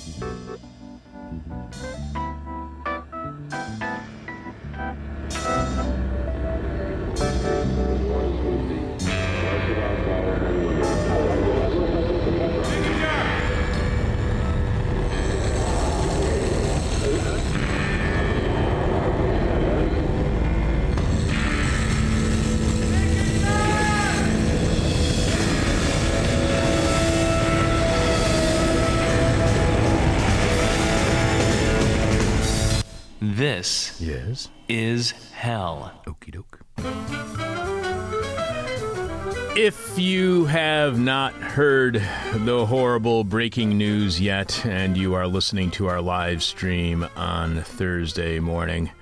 時に。This Yes. is hell. Okie doke. If you have not heard the horrible breaking news yet, and you are listening to our live stream on Thursday morning,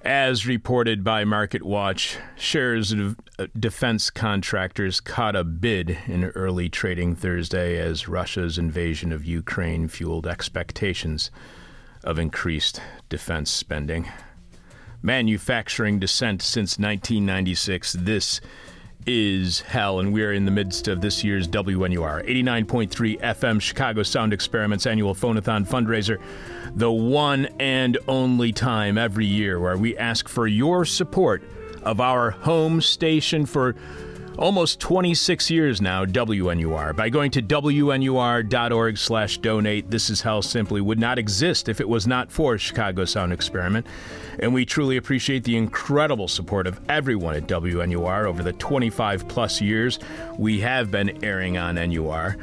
as reported by Market Watch, shares of uh, defense contractors caught a bid in early trading Thursday as Russia's invasion of Ukraine fueled expectations of increased defense spending. Manufacturing dissent since 1996. This is hell, and we're in the midst of this year's WNUR 89.3 FM Chicago Sound Experiments annual Phonathon fundraiser, the one and only time every year where we ask for your support of our home station for almost 26 years now, WNUR. By going to WNUR.org slash donate, This Is Hell simply would not exist if it was not for Chicago Sound Experiment. And we truly appreciate the incredible support of everyone at WNUR over the 25 plus years we have been airing on NUR.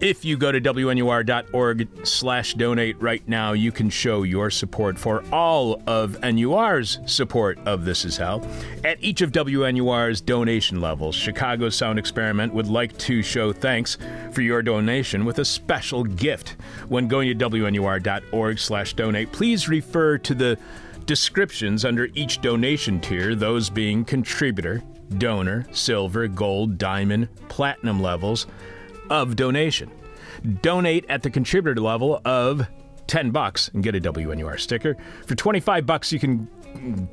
If you go to WNUR.org slash donate right now, you can show your support for all of NUR's support of This Is Hell. At each of WNUR's donation levels, Chicago Sound Experiment would like to show thanks for your donation with a special gift. When going to WNUR.org slash donate, please refer to the descriptions under each donation tier, those being contributor, donor, silver, gold, diamond, platinum levels of donation. Donate at the contributor level of 10 bucks and get a WNUR sticker. For 25 bucks you can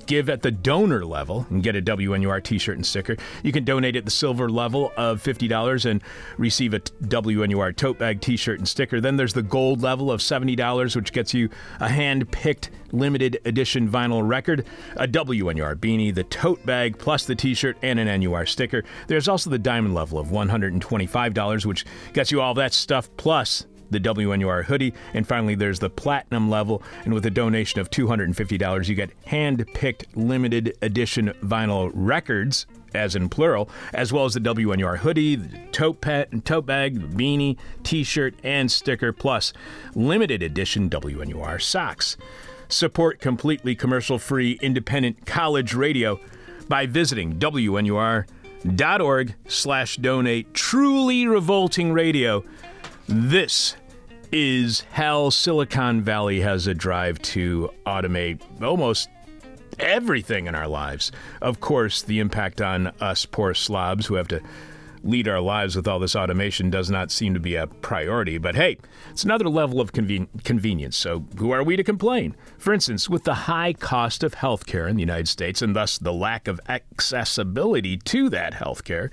give at the donor level and get a WNUR t-shirt and sticker. You can donate at the silver level of $50 and receive a WNUR tote bag t-shirt and sticker. Then there's the gold level of $70 which gets you a hand-picked limited edition vinyl record, a WNUR beanie, the tote bag plus the t-shirt and an NUR sticker. There's also the diamond level of $125 which gets you all that stuff plus the WNUR hoodie. And finally, there's the platinum level. And with a donation of $250, you get hand picked limited edition vinyl records. As in plural, as well as the WNUR hoodie, the tote, pet, and tote bag, beanie, t shirt, and sticker, plus limited edition WNUR socks. Support completely commercial free independent college radio by visiting WNUR.org slash donate. Truly revolting radio. This is how Silicon Valley has a drive to automate almost everything in our lives. Of course, the impact on us poor slobs who have to lead our lives with all this automation does not seem to be a priority. But hey, it's another level of conven- convenience. So who are we to complain? For instance, with the high cost of healthcare in the United States and thus the lack of accessibility to that healthcare,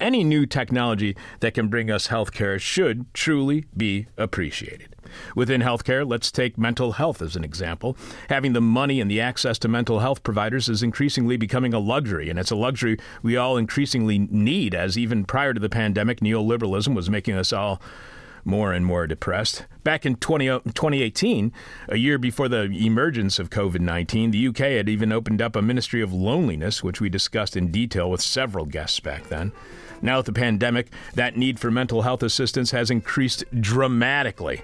any new technology that can bring us healthcare should truly be appreciated. Within healthcare, let's take mental health as an example. Having the money and the access to mental health providers is increasingly becoming a luxury, and it's a luxury we all increasingly need, as even prior to the pandemic, neoliberalism was making us all more and more depressed. Back in 20, uh, 2018, a year before the emergence of COVID 19, the UK had even opened up a ministry of loneliness, which we discussed in detail with several guests back then. Now, with the pandemic, that need for mental health assistance has increased dramatically.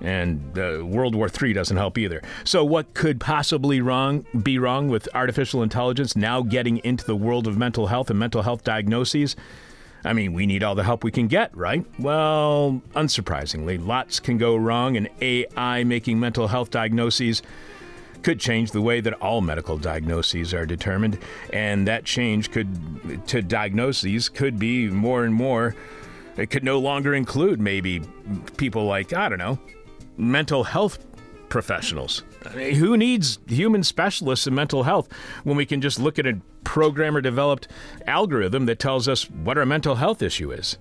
And uh, World War III doesn't help either. So, what could possibly wrong be wrong with artificial intelligence now getting into the world of mental health and mental health diagnoses? I mean, we need all the help we can get, right? Well, unsurprisingly, lots can go wrong, and AI making mental health diagnoses could change the way that all medical diagnoses are determined, and that change could to diagnoses could be more and more. It could no longer include maybe people like I don't know, mental health professionals. Who needs human specialists in mental health when we can just look at a programmer developed algorithm that tells us what our mental health issue is?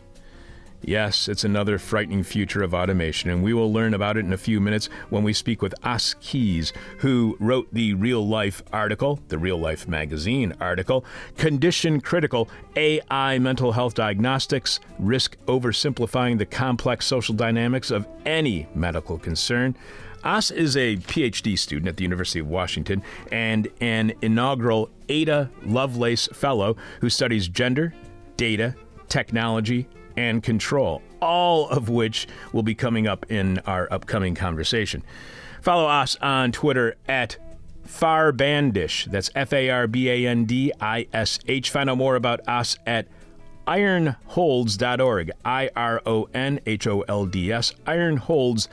Yes, it's another frightening future of automation, and we will learn about it in a few minutes when we speak with Os Keyes, who wrote the real life article, the Real Life magazine article, Condition Critical AI Mental Health Diagnostics Risk Oversimplifying the Complex Social Dynamics of Any Medical Concern. Os is a PhD student at the University of Washington and an inaugural Ada Lovelace Fellow who studies gender, data, technology, and control, all of which will be coming up in our upcoming conversation. Follow us on Twitter at Farbandish. That's F A R B A N D I S H. Find out more about us at ironholds.org. I R O N H O L D S. Ironholds.org.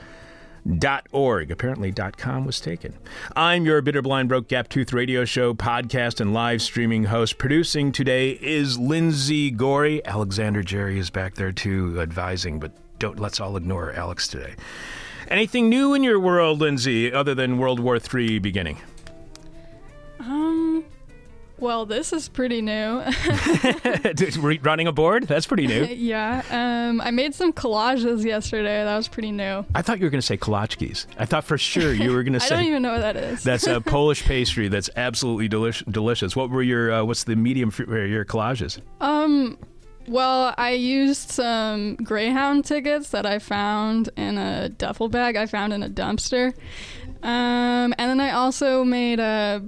.org. Apparently, .com was taken. I'm your Bitter Blind Broke Gap Tooth radio show, podcast, and live streaming host. Producing today is Lindsay Gorey. Alexander Jerry is back there too, advising, but don't let's all ignore Alex today. Anything new in your world, Lindsay, other than World War III beginning? Um, well, this is pretty new. Running a board? That's pretty new. yeah. Um, I made some collages yesterday. That was pretty new. I thought you were going to say kolaczkis. I thought for sure you were going to say. I don't even know what that is. that's a Polish pastry that's absolutely delish- delicious. What were your, uh, what's the medium for your collages? Um, well, I used some Greyhound tickets that I found in a duffel bag I found in a dumpster. Um, and then I also made a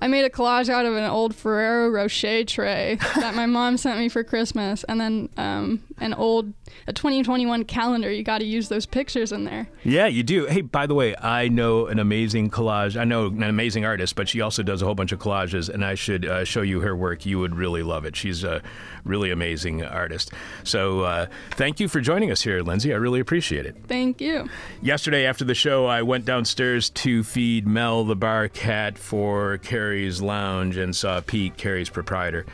I made a collage out of an old Ferrero Rocher tray that my mom sent me for Christmas, and then um, an old a 2021 calendar. You got to use those pictures in there. Yeah, you do. Hey, by the way, I know an amazing collage. I know an amazing artist, but she also does a whole bunch of collages, and I should uh, show you her work. You would really love it. She's a really amazing artist. So uh, thank you for joining us here, Lindsay. I really appreciate it. Thank you. Yesterday after the show, I went downstairs to feed Mel the bar cat for Carrie's Lounge and saw Pete, Carrie's proprietor.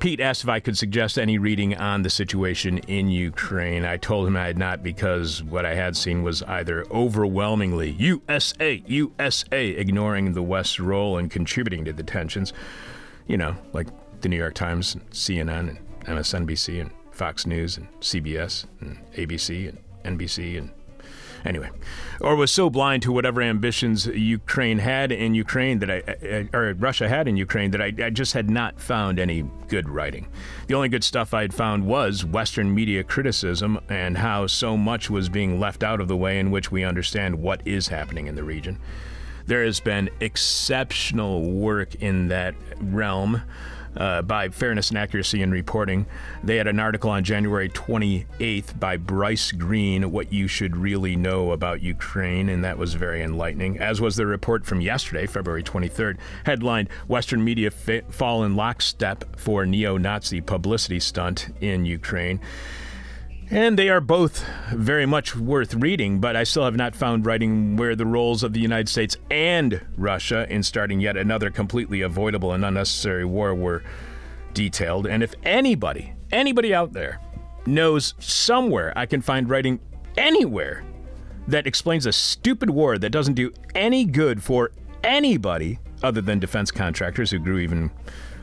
Pete asked if I could suggest any reading on the situation in Ukraine. I told him I had not because what I had seen was either overwhelmingly USA, USA, ignoring the West's role in contributing to the tensions, you know, like the New York Times, and CNN, and MSNBC, and Fox News, and CBS, and ABC, and NBC, and Anyway, or was so blind to whatever ambitions Ukraine had in Ukraine that I, or Russia had in Ukraine that I, I, just had not found any good writing. The only good stuff I'd found was Western media criticism and how so much was being left out of the way in which we understand what is happening in the region. There has been exceptional work in that realm uh, by Fairness and Accuracy in Reporting. They had an article on January 28th by Bryce Greene, What You Should Really Know About Ukraine, and that was very enlightening, as was the report from yesterday, February 23rd, headlined Western Media fa- Fall in Lockstep for Neo Nazi Publicity Stunt in Ukraine. And they are both very much worth reading, but I still have not found writing where the roles of the United States and Russia in starting yet another completely avoidable and unnecessary war were detailed. And if anybody, anybody out there knows somewhere I can find writing anywhere that explains a stupid war that doesn't do any good for anybody other than defense contractors who grew even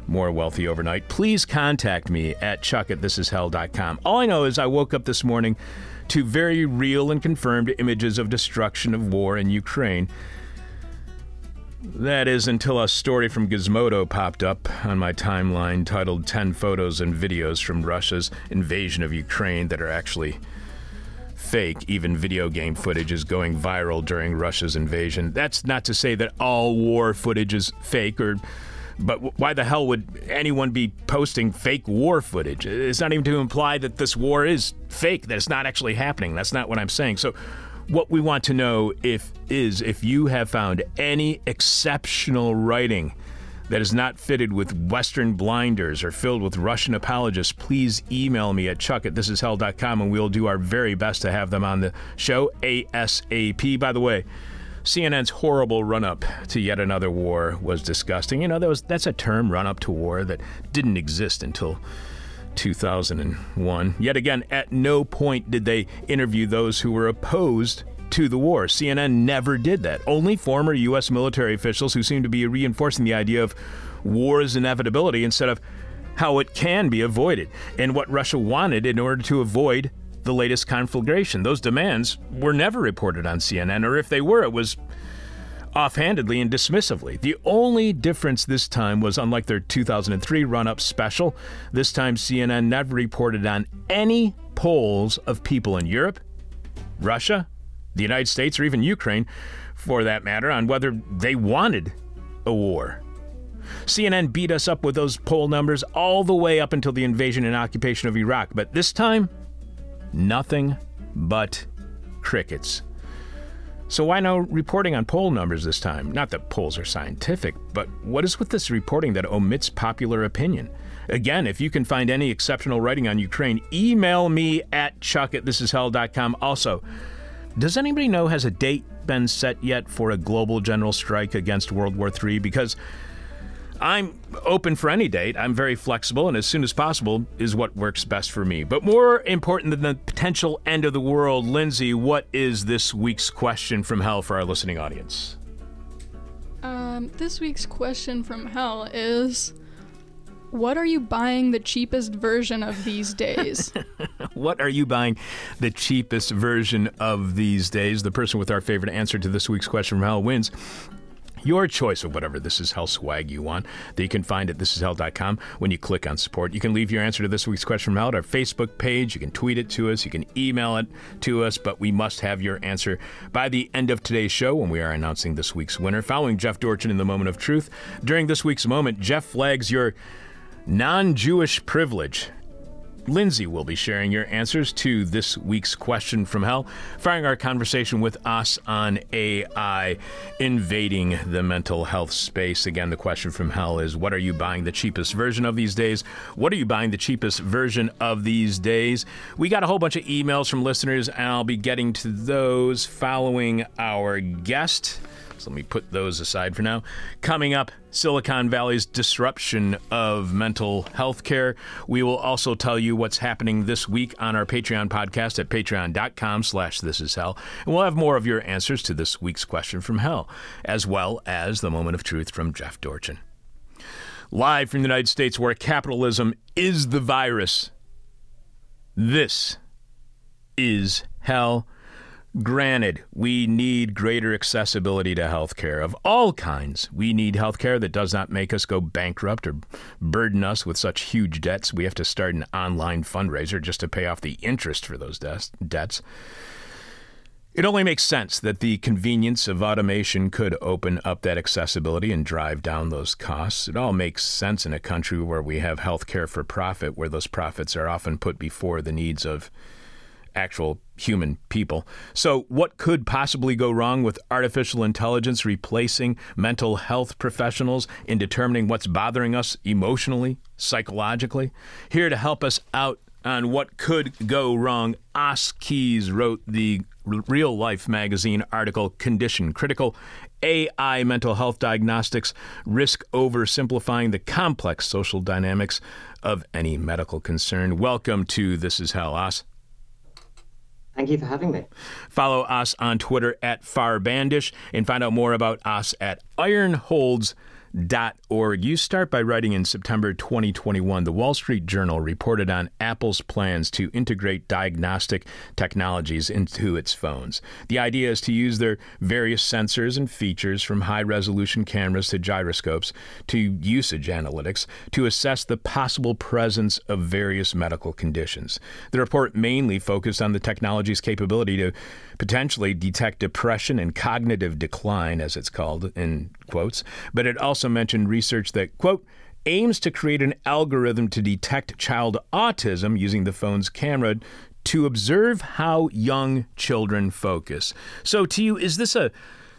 more wealthy overnight, please contact me at chuck at thisishell.com. All I know is I woke up this morning to very real and confirmed images of destruction of war in Ukraine. That is until a story from Gizmodo popped up on my timeline titled 10 Photos and Videos from Russia's Invasion of Ukraine that are actually fake. Even video game footage is going viral during Russia's invasion. That's not to say that all war footage is fake or but why the hell would anyone be posting fake war footage? It's not even to imply that this war is fake, that it's not actually happening. That's not what I'm saying. So, what we want to know if is if you have found any exceptional writing that is not fitted with Western blinders or filled with Russian apologists, please email me at chuck at thisishell.com and we'll do our very best to have them on the show ASAP. By the way, CNN's horrible run up to yet another war was disgusting. You know, that was, that's a term, run up to war, that didn't exist until 2001. Yet again, at no point did they interview those who were opposed to the war. CNN never did that. Only former U.S. military officials who seem to be reinforcing the idea of war's inevitability instead of how it can be avoided and what Russia wanted in order to avoid the latest conflagration. Those demands were never reported on CNN, or if they were, it was offhandedly and dismissively. The only difference this time was unlike their 2003 run up special, this time CNN never reported on any polls of people in Europe, Russia, the United States, or even Ukraine, for that matter, on whether they wanted a war. CNN beat us up with those poll numbers all the way up until the invasion and occupation of Iraq, but this time, nothing but crickets. So why no reporting on poll numbers this time? Not that polls are scientific, but what is with this reporting that omits popular opinion? Again, if you can find any exceptional writing on Ukraine, email me at chuck at thisishell.com. Also, does anybody know has a date been set yet for a global general strike against World War III? Because I'm open for any date. I'm very flexible, and as soon as possible is what works best for me. But more important than the potential end of the world, Lindsay, what is this week's question from hell for our listening audience? Um, this week's question from hell is What are you buying the cheapest version of these days? what are you buying the cheapest version of these days? The person with our favorite answer to this week's question from hell wins your choice of whatever This Is Hell swag you want that you can find at thisishell.com when you click on support. You can leave your answer to this week's question from hell at our Facebook page. You can tweet it to us. You can email it to us, but we must have your answer by the end of today's show when we are announcing this week's winner. Following Jeff Dorchin in the moment of truth, during this week's moment, Jeff flags your non Jewish privilege Lindsay will be sharing your answers to this week's question from hell, firing our conversation with us on AI invading the mental health space. Again, the question from hell is what are you buying the cheapest version of these days? What are you buying the cheapest version of these days? We got a whole bunch of emails from listeners, and I'll be getting to those following our guest. So let me put those aside for now. Coming up, Silicon Valley's disruption of mental health care. We will also tell you what's happening this week on our Patreon podcast at patreon.com slash this is hell. And we'll have more of your answers to this week's question from hell, as well as the moment of truth from Jeff Dorchin. Live from the United States where capitalism is the virus. This is hell. Granted, we need greater accessibility to healthcare of all kinds. We need healthcare that does not make us go bankrupt or burden us with such huge debts. We have to start an online fundraiser just to pay off the interest for those debts. It only makes sense that the convenience of automation could open up that accessibility and drive down those costs. It all makes sense in a country where we have healthcare for profit, where those profits are often put before the needs of actual human people. So, what could possibly go wrong with artificial intelligence replacing mental health professionals in determining what's bothering us emotionally, psychologically? Here to help us out on what could go wrong, Os Keyes wrote the Real Life magazine article Condition Critical AI Mental Health Diagnostics Risk Oversimplifying the Complex Social Dynamics of Any Medical Concern. Welcome to This Is Hell, Os. Thank you for having me. Follow us on Twitter at Farbandish and find out more about us at Ironholds.com org. You start by writing in September 2021. The Wall Street Journal reported on Apple's plans to integrate diagnostic technologies into its phones. The idea is to use their various sensors and features from high resolution cameras to gyroscopes to usage analytics to assess the possible presence of various medical conditions. The report mainly focused on the technology's capability to potentially detect depression and cognitive decline, as it's called in quotes, but it also mentioned research that, quote, aims to create an algorithm to detect child autism using the phone's camera to observe how young children focus. So, to you, is this a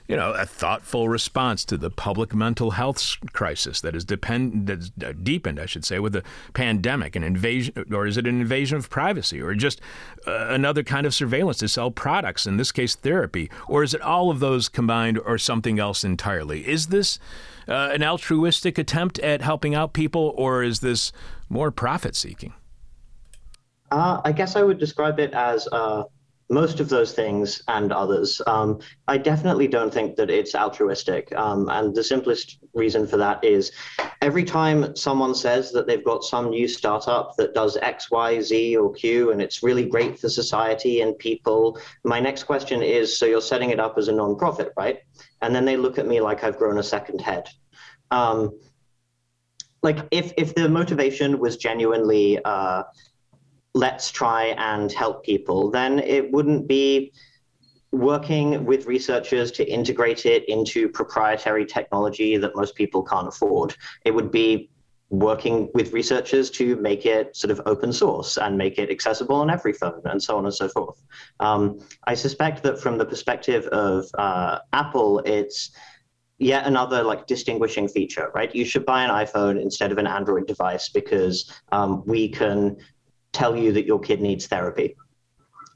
you know, a thoughtful response to the public mental health crisis that depend that's deepened, I should say, with the pandemic, an invasion, or is it an invasion of privacy, or just uh, another kind of surveillance to sell products, in this case, therapy, or is it all of those combined, or something else entirely? Is this uh, an altruistic attempt at helping out people, or is this more profit seeking? Uh, I guess I would describe it as uh, most of those things and others. Um, I definitely don't think that it's altruistic. Um, and the simplest reason for that is every time someone says that they've got some new startup that does X, Y, Z, or Q, and it's really great for society and people, my next question is so you're setting it up as a nonprofit, right? And then they look at me like I've grown a second head. Um, like if if the motivation was genuinely uh, let's try and help people, then it wouldn't be working with researchers to integrate it into proprietary technology that most people can't afford. It would be working with researchers to make it sort of open source and make it accessible on every phone and so on and so forth. Um, I suspect that from the perspective of uh, Apple, it's yet another like distinguishing feature, right? You should buy an iPhone instead of an Android device because um, we can tell you that your kid needs therapy.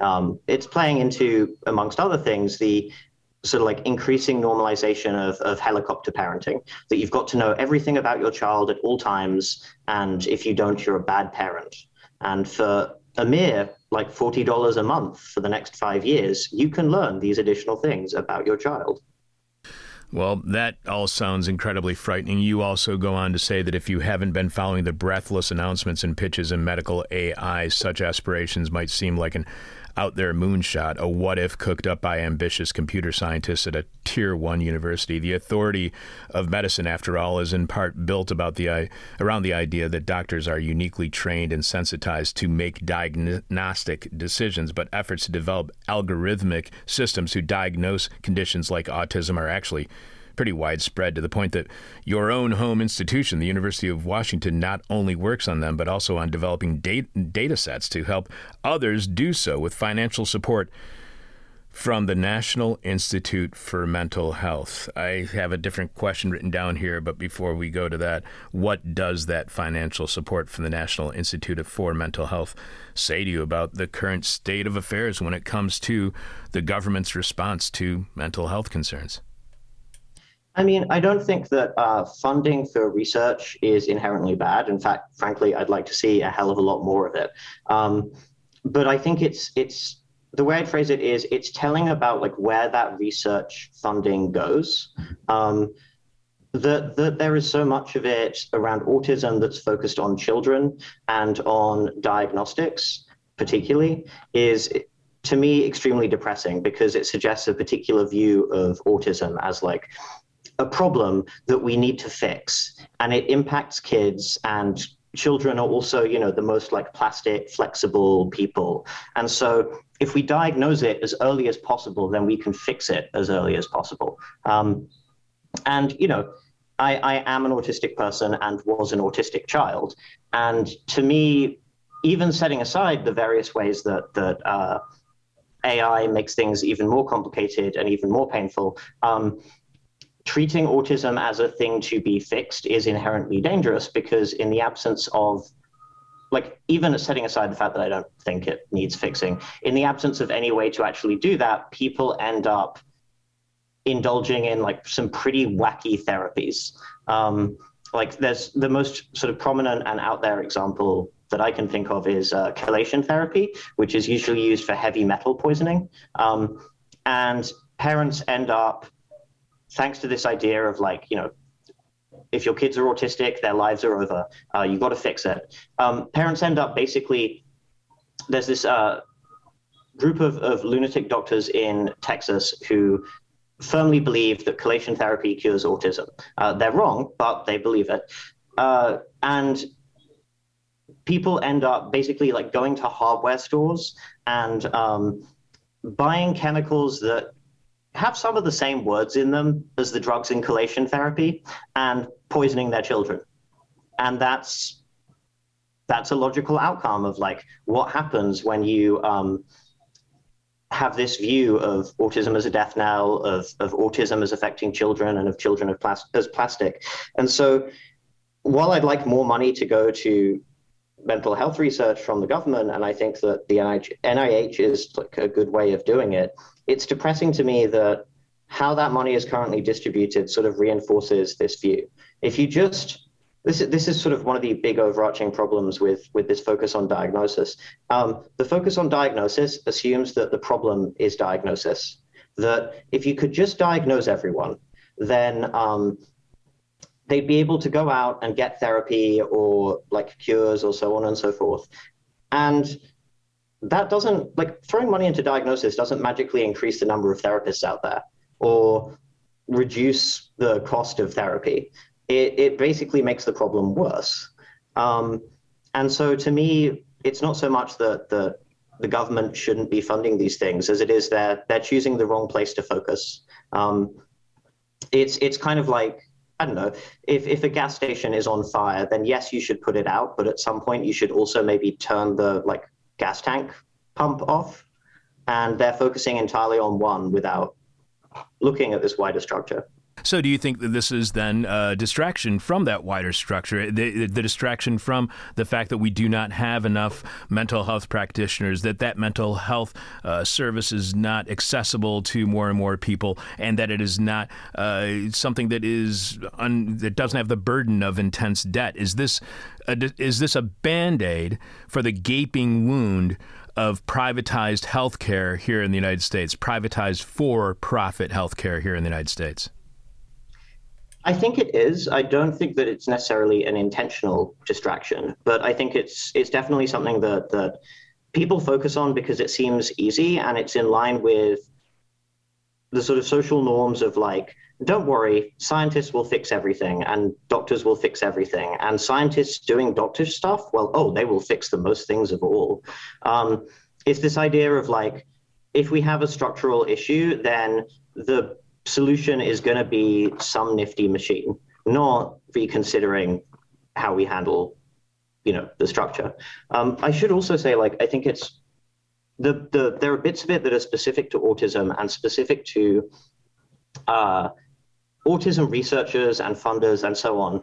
Um, it's playing into, amongst other things, the sort of like increasing normalization of, of helicopter parenting that you've got to know everything about your child at all times and if you don't you're a bad parent and for a mere like $40 a month for the next five years you can learn these additional things about your child well, that all sounds incredibly frightening. You also go on to say that if you haven't been following the breathless announcements and pitches in medical AI, such aspirations might seem like an out there moonshot, a what if cooked up by ambitious computer scientists at a tier one university. The authority of medicine, after all, is in part built about the around the idea that doctors are uniquely trained and sensitized to make diagnostic decisions, but efforts to develop algorithmic systems to diagnose conditions like autism are actually pretty widespread to the point that your own home institution, the University of Washington, not only works on them, but also on developing data, data sets to help others do so with financial support from the National Institute for Mental Health. I have a different question written down here, but before we go to that, what does that financial support from the National Institute for Mental Health say to you about the current state of affairs when it comes to the government's response to mental health concerns? I mean, I don't think that uh, funding for research is inherently bad. In fact, frankly, I'd like to see a hell of a lot more of it. Um, but I think it's it's the way I'd phrase it is it's telling about like where that research funding goes. Um, that that there is so much of it around autism that's focused on children and on diagnostics, particularly, is to me extremely depressing because it suggests a particular view of autism as like a problem that we need to fix and it impacts kids and children are also you know the most like plastic flexible people and so if we diagnose it as early as possible then we can fix it as early as possible um, and you know I, I am an autistic person and was an autistic child and to me even setting aside the various ways that that uh, AI makes things even more complicated and even more painful. Um, treating autism as a thing to be fixed is inherently dangerous because in the absence of like even setting aside the fact that I don't think it needs fixing, in the absence of any way to actually do that, people end up indulging in like some pretty wacky therapies. Um, like there's the most sort of prominent and out there example that I can think of is uh, chelation therapy, which is usually used for heavy metal poisoning. Um, and parents end up thanks to this idea of like, you know, if your kids are autistic, their lives are over. Uh, you've got to fix it. Um, parents end up basically, there's this uh, group of, of lunatic doctors in Texas who firmly believe that chelation therapy cures autism. Uh, they're wrong, but they believe it. Uh, and people end up basically like going to hardware stores and um, buying chemicals that have some of the same words in them as the drugs in chelation therapy and poisoning their children. And that's that's a logical outcome of like what happens when you um, have this view of autism as a death knell, of, of autism as affecting children, and of children as plastic. And so, while I'd like more money to go to mental health research from the government, and I think that the NIH, NIH is like a good way of doing it it's depressing to me that how that money is currently distributed sort of reinforces this view. If you just this is this is sort of one of the big overarching problems with with this focus on diagnosis. Um, the focus on diagnosis assumes that the problem is diagnosis. That if you could just diagnose everyone, then um, they'd be able to go out and get therapy or like cures or so on and so forth. And that doesn't like throwing money into diagnosis doesn't magically increase the number of therapists out there or reduce the cost of therapy it, it basically makes the problem worse. Um, and so to me, it's not so much that the, the government shouldn't be funding these things as it is they're, they're choosing the wrong place to focus. Um, it's, it's kind of like, I don't know, if, if a gas station is on fire, then yes, you should put it out, but at some point you should also maybe turn the like gas tank pump off. And they're focusing entirely on one without looking at this wider structure. So, do you think that this is then a distraction from that wider structure, the, the, distraction from the fact that we do not have enough mental health practitioners, that that mental health uh, service is not accessible to more and more people, and that it is not uh, something that is un, that doesn't have the burden of intense debt? Is this a, is this a band aid for the gaping wound? Of privatized healthcare here in the United States, privatized for profit healthcare here in the United States? I think it is. I don't think that it's necessarily an intentional distraction, but I think it's it's definitely something that that people focus on because it seems easy and it's in line with the sort of social norms of like don't worry scientists will fix everything and doctors will fix everything and scientists doing doctor stuff well oh they will fix the most things of all um, it's this idea of like if we have a structural issue then the solution is going to be some nifty machine, not reconsidering how we handle, you know, the structure. Um, I should also say, like, I think it's the the there are bits of it that are specific to autism and specific to uh, autism researchers and funders and so on,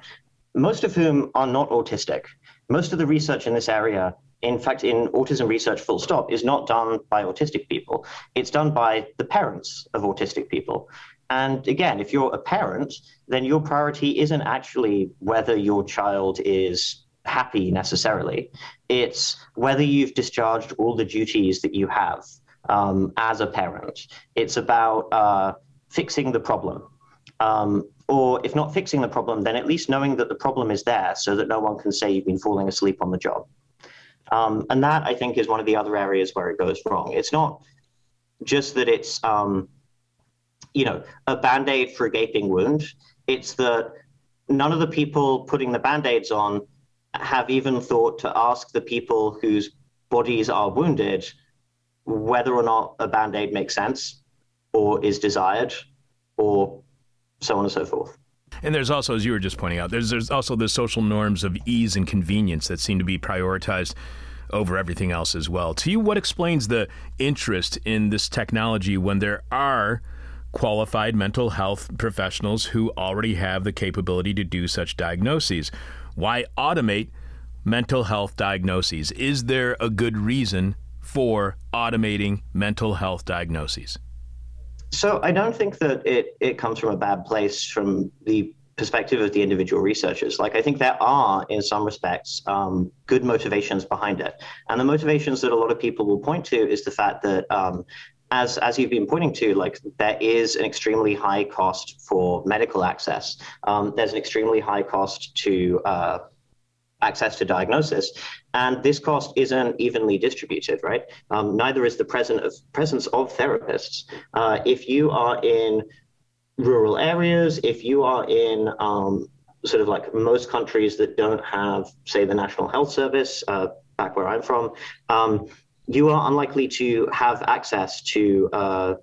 most of whom are not autistic. Most of the research in this area in fact, in autism research, full stop, is not done by autistic people. It's done by the parents of autistic people. And again, if you're a parent, then your priority isn't actually whether your child is happy necessarily. It's whether you've discharged all the duties that you have um, as a parent. It's about uh, fixing the problem. Um, or if not fixing the problem, then at least knowing that the problem is there so that no one can say you've been falling asleep on the job. Um, and that I think is one of the other areas where it goes wrong. It's not just that it's um, you know a band-aid for a gaping wound. It's that none of the people putting the band-aids on have even thought to ask the people whose bodies are wounded whether or not a band-aid makes sense or is desired or so on and so forth. And there's also, as you were just pointing out, there's there's also the social norms of ease and convenience that seem to be prioritized over everything else as well. To you, what explains the interest in this technology when there are qualified mental health professionals who already have the capability to do such diagnoses? Why automate mental health diagnoses? Is there a good reason for automating mental health diagnoses? So I don't think that it, it comes from a bad place from the perspective of the individual researchers. Like I think there are, in some respects, um, good motivations behind it, and the motivations that a lot of people will point to is the fact that. Um, as, as you've been pointing to, like there is an extremely high cost for medical access. Um, there's an extremely high cost to uh, access to diagnosis. And this cost isn't evenly distributed, right? Um, neither is the present of, presence of therapists. Uh, if you are in rural areas, if you are in um, sort of like most countries that don't have, say, the National Health Service, uh, back where I'm from, um, you are unlikely to have access to a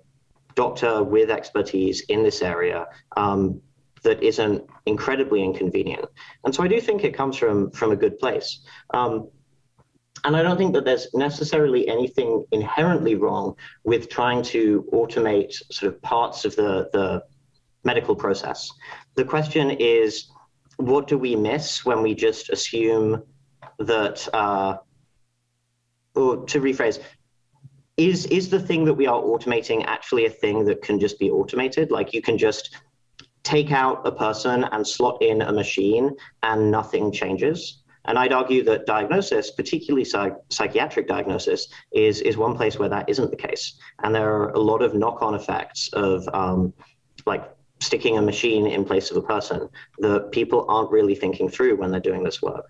doctor with expertise in this area um, that isn't incredibly inconvenient. And so I do think it comes from from a good place. Um, and I don't think that there's necessarily anything inherently wrong with trying to automate sort of parts of the, the medical process. The question is, what do we miss when we just assume that, uh, or to rephrase, is is the thing that we are automating actually a thing that can just be automated? Like you can just take out a person and slot in a machine and nothing changes. And I'd argue that diagnosis, particularly psych- psychiatric diagnosis, is, is one place where that isn't the case. And there are a lot of knock on effects of um, like sticking a machine in place of a person that people aren't really thinking through when they're doing this work.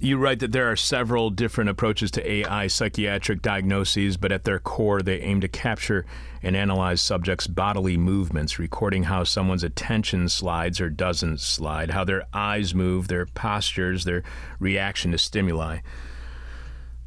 You write that there are several different approaches to AI psychiatric diagnoses, but at their core, they aim to capture and analyze subjects' bodily movements, recording how someone's attention slides or doesn't slide, how their eyes move, their postures, their reaction to stimuli.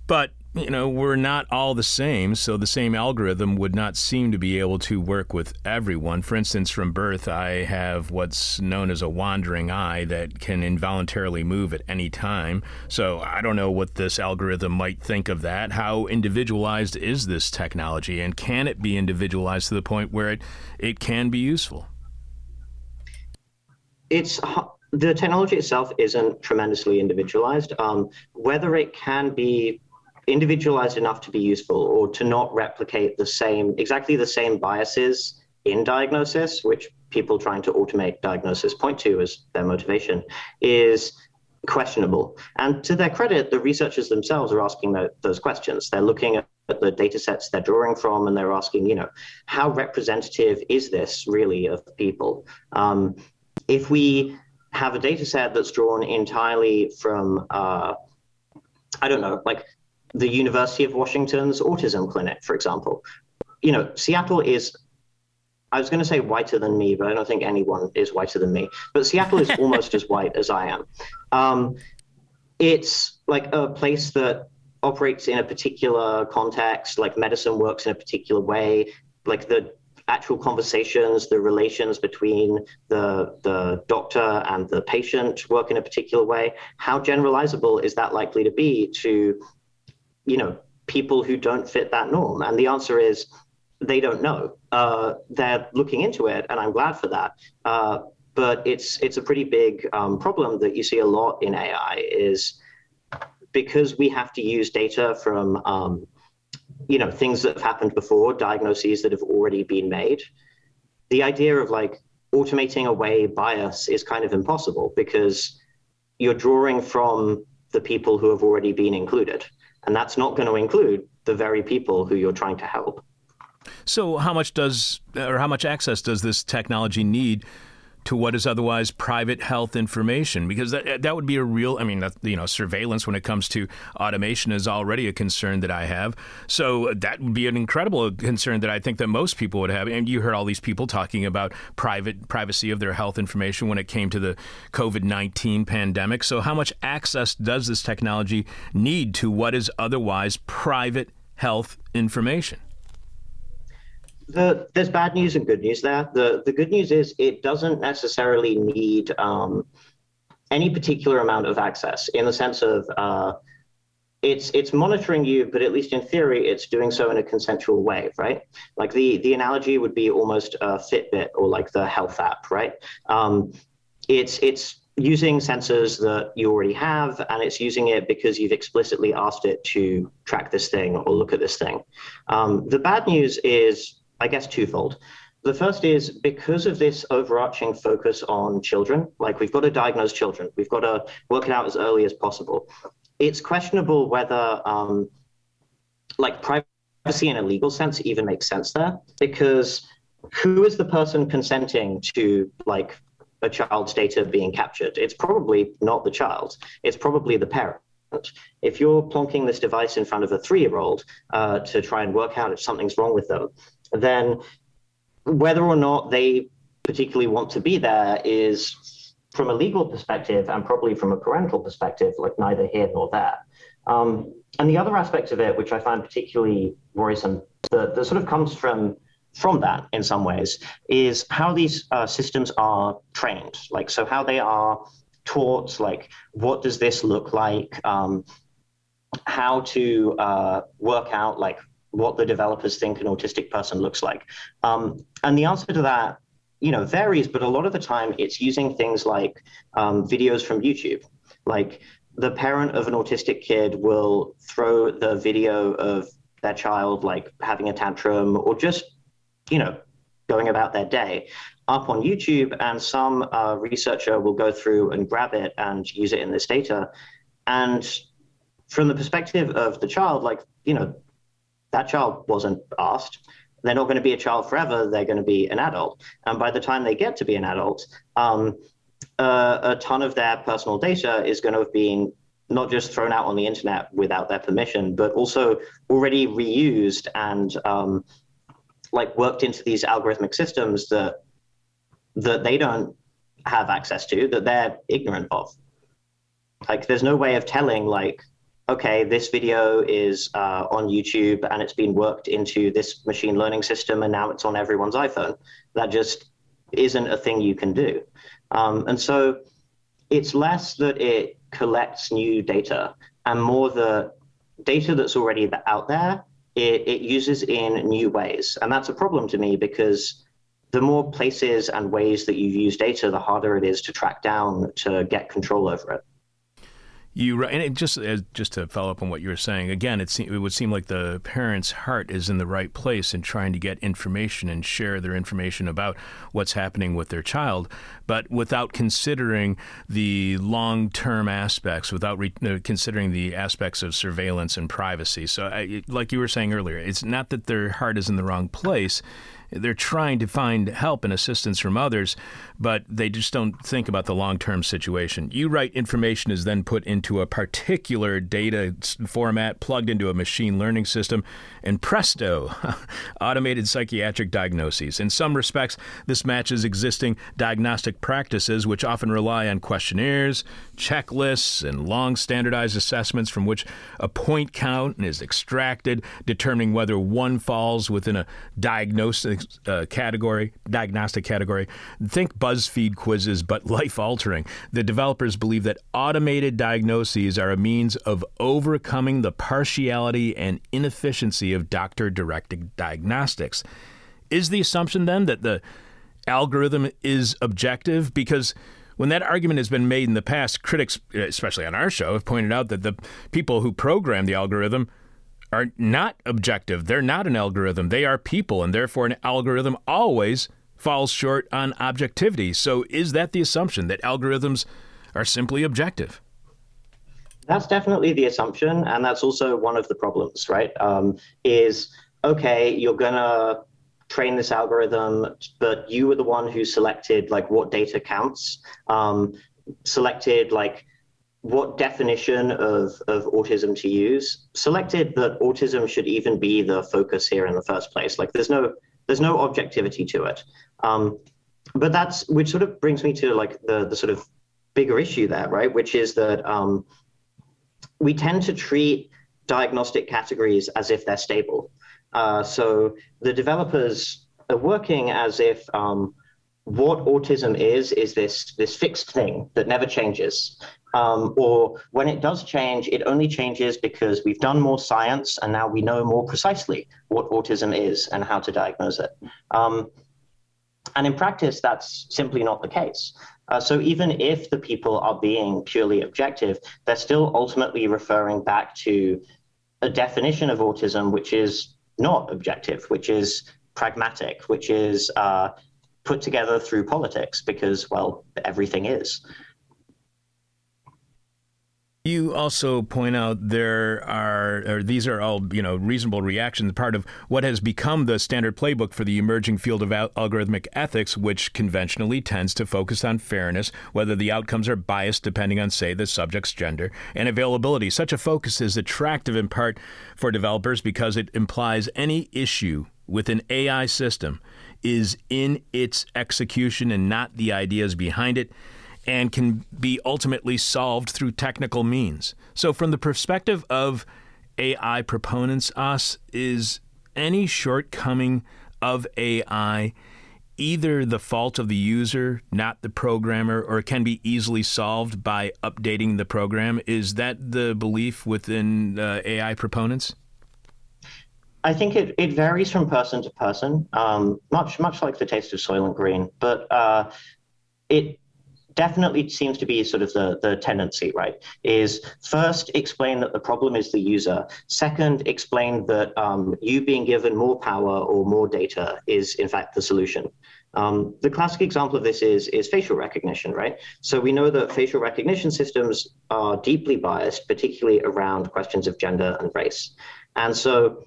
But you know, we're not all the same, so the same algorithm would not seem to be able to work with everyone. For instance, from birth, I have what's known as a wandering eye that can involuntarily move at any time. So I don't know what this algorithm might think of that. How individualized is this technology, and can it be individualized to the point where it, it can be useful? It's the technology itself isn't tremendously individualized. Um, whether it can be individualized enough to be useful or to not replicate the same exactly the same biases in diagnosis which people trying to automate diagnosis point to as their motivation is questionable. And to their credit the researchers themselves are asking the, those questions. They're looking at the data sets they're drawing from and they're asking you know how representative is this really of people? Um, if we have a data set that's drawn entirely from uh, I don't know, like the University of Washington's autism clinic, for example. You know, Seattle is I was going to say whiter than me, but I don't think anyone is whiter than me. But Seattle is almost as white as I am. Um, it's like a place that operates in a particular context, like medicine works in a particular way, like the actual conversations, the relations between the, the doctor and the patient work in a particular way. How generalizable is that likely to be to you know, people who don't fit that norm? And the answer is they don't know. Uh, they're looking into it, and I'm glad for that. Uh, but it's it's a pretty big um, problem that you see a lot in AI is because we have to use data from um, you know things that have happened before, diagnoses that have already been made. The idea of like automating away bias is kind of impossible because you're drawing from the people who have already been included. And that's not going to include the very people who you're trying to help. So, how much does, or how much access does this technology need to what is otherwise private health information because that that would be a real I mean you know surveillance when it comes to automation is already a concern that I have. So that would be an incredible concern that I think that most people would have. And you heard all these people talking about private privacy of their health information when it came to the COVID-19 pandemic. So how much access does this technology need to what is otherwise private health information the, there's bad news and good news there. The the good news is it doesn't necessarily need um, any particular amount of access in the sense of uh, it's it's monitoring you, but at least in theory, it's doing so in a consensual way, right? Like the the analogy would be almost a Fitbit or like the health app, right? Um, it's it's using sensors that you already have, and it's using it because you've explicitly asked it to track this thing or look at this thing. Um, the bad news is I guess, twofold. The first is because of this overarching focus on children, like we've got to diagnose children, we've got to work it out as early as possible. It's questionable whether, um, like, privacy in a legal sense even makes sense there, because who is the person consenting to, like, a child's data being captured? It's probably not the child, it's probably the parent. If you're plonking this device in front of a three year old uh, to try and work out if something's wrong with them, then whether or not they particularly want to be there is from a legal perspective and probably from a parental perspective, like neither here nor there. Um, and the other aspect of it, which I find particularly worrisome, that, that sort of comes from from that in some ways, is how these uh, systems are trained. Like, so how they are taught, like, what does this look like? Um, how to uh, work out, like, what the developers think an autistic person looks like. Um, and the answer to that, you know, varies, but a lot of the time it's using things like um, videos from YouTube. Like the parent of an autistic kid will throw the video of their child like having a tantrum or just, you know, going about their day up on YouTube, and some uh, researcher will go through and grab it and use it in this data. And from the perspective of the child, like, you know, that child wasn't asked. They're not going to be a child forever. They're going to be an adult. And by the time they get to be an adult, um, uh, a ton of their personal data is going to have been not just thrown out on the internet without their permission, but also already reused and um, like worked into these algorithmic systems that that they don't have access to, that they're ignorant of. Like, there's no way of telling, like, okay, this video is uh, on YouTube and it's been worked into this machine learning system and now it's on everyone's iPhone. That just isn't a thing you can do. Um, and so it's less that it collects new data and more the data that's already out there, it, it uses in new ways. And that's a problem to me because the more places and ways that you use data, the harder it is to track down to get control over it. You and it just just to follow up on what you were saying again, it, it would seem like the parent's heart is in the right place in trying to get information and share their information about what's happening with their child, but without considering the long-term aspects, without re- uh, considering the aspects of surveillance and privacy. So, I, like you were saying earlier, it's not that their heart is in the wrong place they're trying to find help and assistance from others, but they just don't think about the long term situation. You write information is then put into a particular data format, plugged into a machine learning system, and presto, automated psychiatric diagnoses. In some respects, this matches existing diagnostic practices, which often rely on questionnaires, checklists, and long standardized assessments from which a point count is extracted, determining whether one falls within a diagnosis uh, category, diagnostic category. Think BuzzFeed quizzes, but life altering. The developers believe that automated diagnoses are a means of overcoming the partiality and inefficiency of doctor directed diagnostics. Is the assumption then that the algorithm is objective? Because when that argument has been made in the past, critics, especially on our show, have pointed out that the people who program the algorithm are not objective. They're not an algorithm. They are people, and therefore an algorithm always falls short on objectivity. So is that the assumption that algorithms are simply objective? That's definitely the assumption, and that's also one of the problems, right? Um, is okay, you're gonna train this algorithm, but you were the one who selected like what data counts, um, selected like what definition of, of autism to use, selected that autism should even be the focus here in the first place. Like there's no there's no objectivity to it. Um, but that's which sort of brings me to like the the sort of bigger issue there, right? Which is that um, we tend to treat diagnostic categories as if they're stable. Uh, so the developers are working as if um, what autism is is this this fixed thing that never changes um, or when it does change, it only changes because we've done more science and now we know more precisely what autism is and how to diagnose it. Um, and in practice, that's simply not the case. Uh, so even if the people are being purely objective, they're still ultimately referring back to a definition of autism which is not objective, which is pragmatic, which is uh, put together through politics because, well, everything is. You also point out there are, or these are all, you know, reasonable reactions, part of what has become the standard playbook for the emerging field of al- algorithmic ethics, which conventionally tends to focus on fairness, whether the outcomes are biased depending on, say, the subject's gender, and availability. Such a focus is attractive in part for developers because it implies any issue with an AI system is in its execution and not the ideas behind it and can be ultimately solved through technical means. So, from the perspective of AI proponents, us is any shortcoming of AI either the fault of the user, not the programmer, or can be easily solved by updating the program. Is that the belief within uh, AI proponents? I think it, it varies from person to person, um, much much like the taste of Soylent Green. But uh, it definitely seems to be sort of the, the tendency, right? Is first explain that the problem is the user. Second, explain that um, you being given more power or more data is in fact the solution. Um, the classic example of this is, is facial recognition, right? So we know that facial recognition systems are deeply biased, particularly around questions of gender and race. And so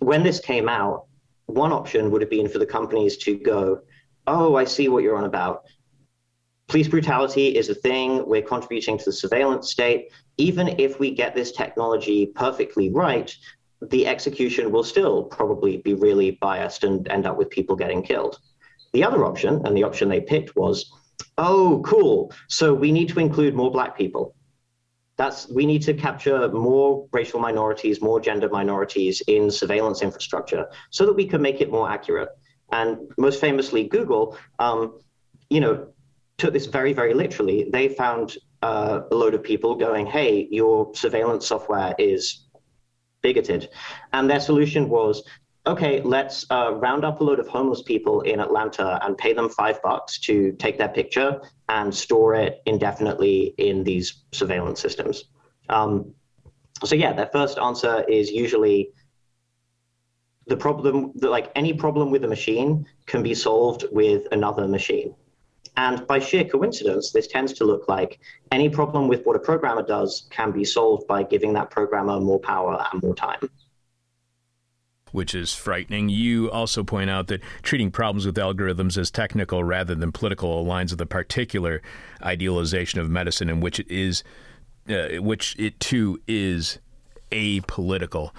when this came out, one option would have been for the companies to go, oh, I see what you're on about. Police brutality is a thing. We're contributing to the surveillance state. Even if we get this technology perfectly right, the execution will still probably be really biased and end up with people getting killed. The other option, and the option they picked was, oh, cool. So we need to include more black people. That's we need to capture more racial minorities, more gender minorities in surveillance infrastructure so that we can make it more accurate. And most famously, Google, um, you know, took this very, very literally. They found uh, a load of people going, "Hey, your surveillance software is bigoted," and their solution was, "Okay, let's uh, round up a load of homeless people in Atlanta and pay them five bucks to take their picture and store it indefinitely in these surveillance systems." Um, so yeah, their first answer is usually the problem that like any problem with a machine can be solved with another machine and by sheer coincidence, this tends to look like any problem with what a programmer does can be solved by giving that programmer more power and more time. Which is frightening. You also point out that treating problems with algorithms as technical rather than political aligns with a particular idealization of medicine in which it is, uh, which it too is apolitical.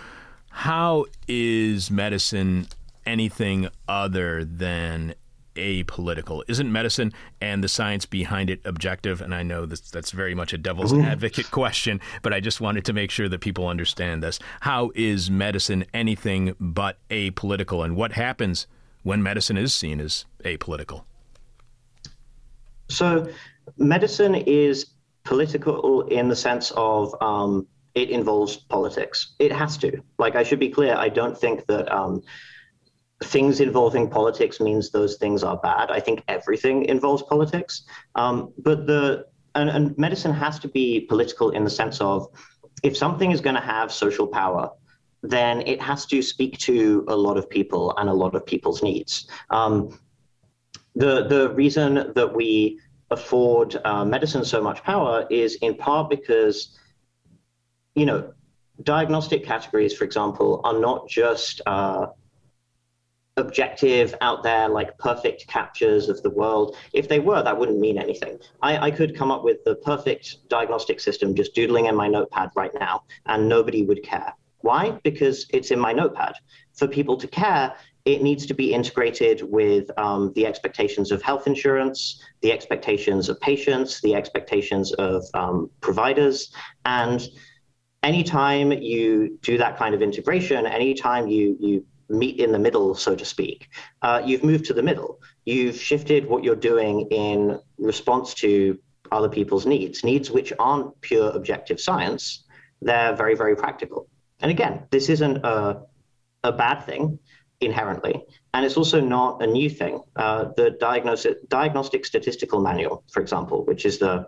How is medicine anything other than apolitical? Isn't medicine and the science behind it objective? And I know that's, that's very much a devil's advocate question, but I just wanted to make sure that people understand this. How is medicine anything but apolitical? And what happens when medicine is seen as apolitical? So, medicine is political in the sense of um, it involves politics. It has to. Like, I should be clear, I don't think that. Um, things involving politics means those things are bad. I think everything involves politics. Um, but the and, and medicine has to be political in the sense of if something is going to have social power, then it has to speak to a lot of people and a lot of people's needs. Um, the the reason that we afford uh, medicine so much power is in part because you know diagnostic categories, for example, are not just uh, objective out there like perfect captures of the world. If they were that wouldn't mean anything. I, I, could come up with the perfect diagnostic system just doodling in my notepad right now and nobody would care. Why? Because it's in my notepad. For people to care it needs to be integrated with um, the expectations of health insurance the expectations of patients the expectations of um, providers. And anytime you do that kind of integration anytime you you meet in the middle, so to speak. Uh, you've moved to the middle. You've shifted what you're doing in response to other people's needs, needs which aren't pure objective science. They're very, very practical. And again, this isn't a, a bad thing inherently, and it's also not a new thing. Uh, the diagnostic, diagnostic statistical manual, for example, which is the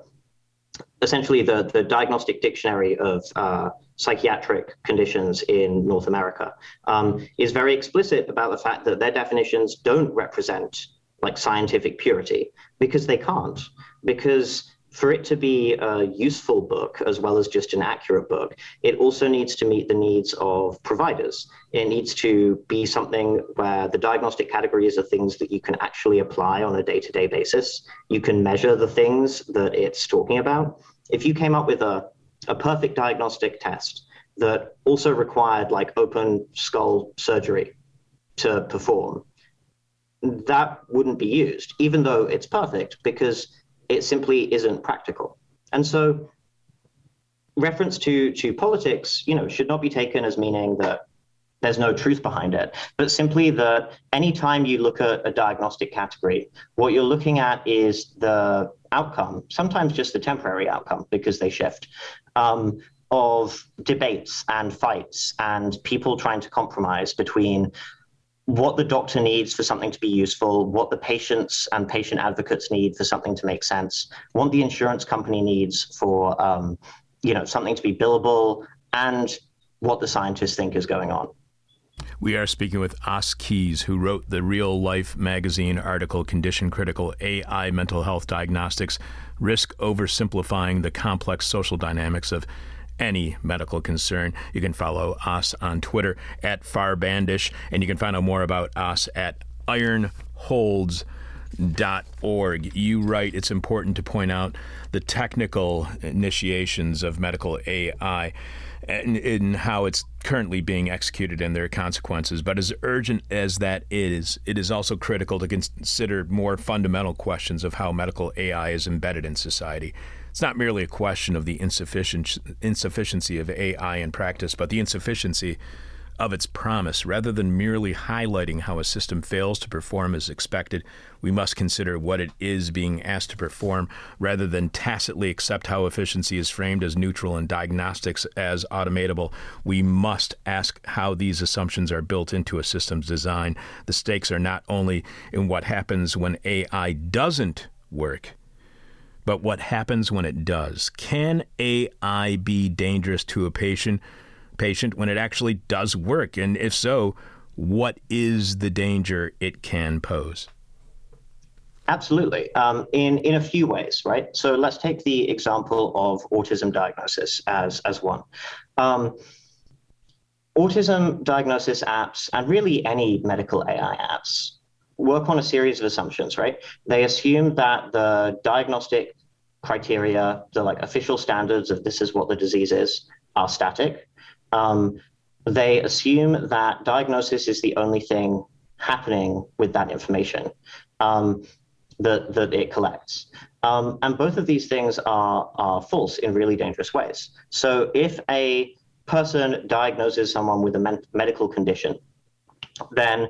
essentially the, the diagnostic dictionary of uh, psychiatric conditions in North America, um, is very explicit about the fact that their definitions don't represent like scientific purity because they can't. Because for it to be a useful book as well as just an accurate book, it also needs to meet the needs of providers. It needs to be something where the diagnostic categories are things that you can actually apply on a day to day basis. You can measure the things that it's talking about. If you came up with a, a perfect diagnostic test that also required like open skull surgery to perform, that wouldn't be used, even though it's perfect, because it simply isn't practical. And so reference to to politics, you know, should not be taken as meaning that there's no truth behind it, but simply that anytime you look at a diagnostic category, what you're looking at is the outcome, sometimes just the temporary outcome because they shift, um, of debates and fights and people trying to compromise between what the doctor needs for something to be useful, what the patients and patient advocates need for something to make sense, what the insurance company needs for um, you know something to be billable, and what the scientists think is going on. We are speaking with Os Keyes, who wrote the Real Life magazine article Condition Critical AI Mental Health Diagnostics Risk Oversimplifying the Complex Social Dynamics of Any Medical Concern. You can follow us on Twitter at Farbandish, and you can find out more about us at ironholds.org. You write it's important to point out the technical initiations of medical AI and in how it's currently being executed and their consequences. But as urgent as that is, it is also critical to consider more fundamental questions of how medical AI is embedded in society. It's not merely a question of the insufficient, insufficiency of AI in practice, but the insufficiency of its promise. Rather than merely highlighting how a system fails to perform as expected, we must consider what it is being asked to perform rather than tacitly accept how efficiency is framed as neutral and diagnostics as automatable. We must ask how these assumptions are built into a system's design. The stakes are not only in what happens when AI doesn't work. But what happens when it does? Can AI be dangerous to a patient? Patient when it actually does work? And if so, what is the danger it can pose? Absolutely, um, in in a few ways, right? So let's take the example of autism diagnosis as as one. Um, autism diagnosis apps and really any medical AI apps work on a series of assumptions, right? They assume that the diagnostic criteria, the like official standards of this is what the disease is, are static um, they assume that diagnosis is the only thing happening with that information um, that, that it collects. Um, and both of these things are, are false in really dangerous ways. So if a person diagnoses someone with a men- medical condition, then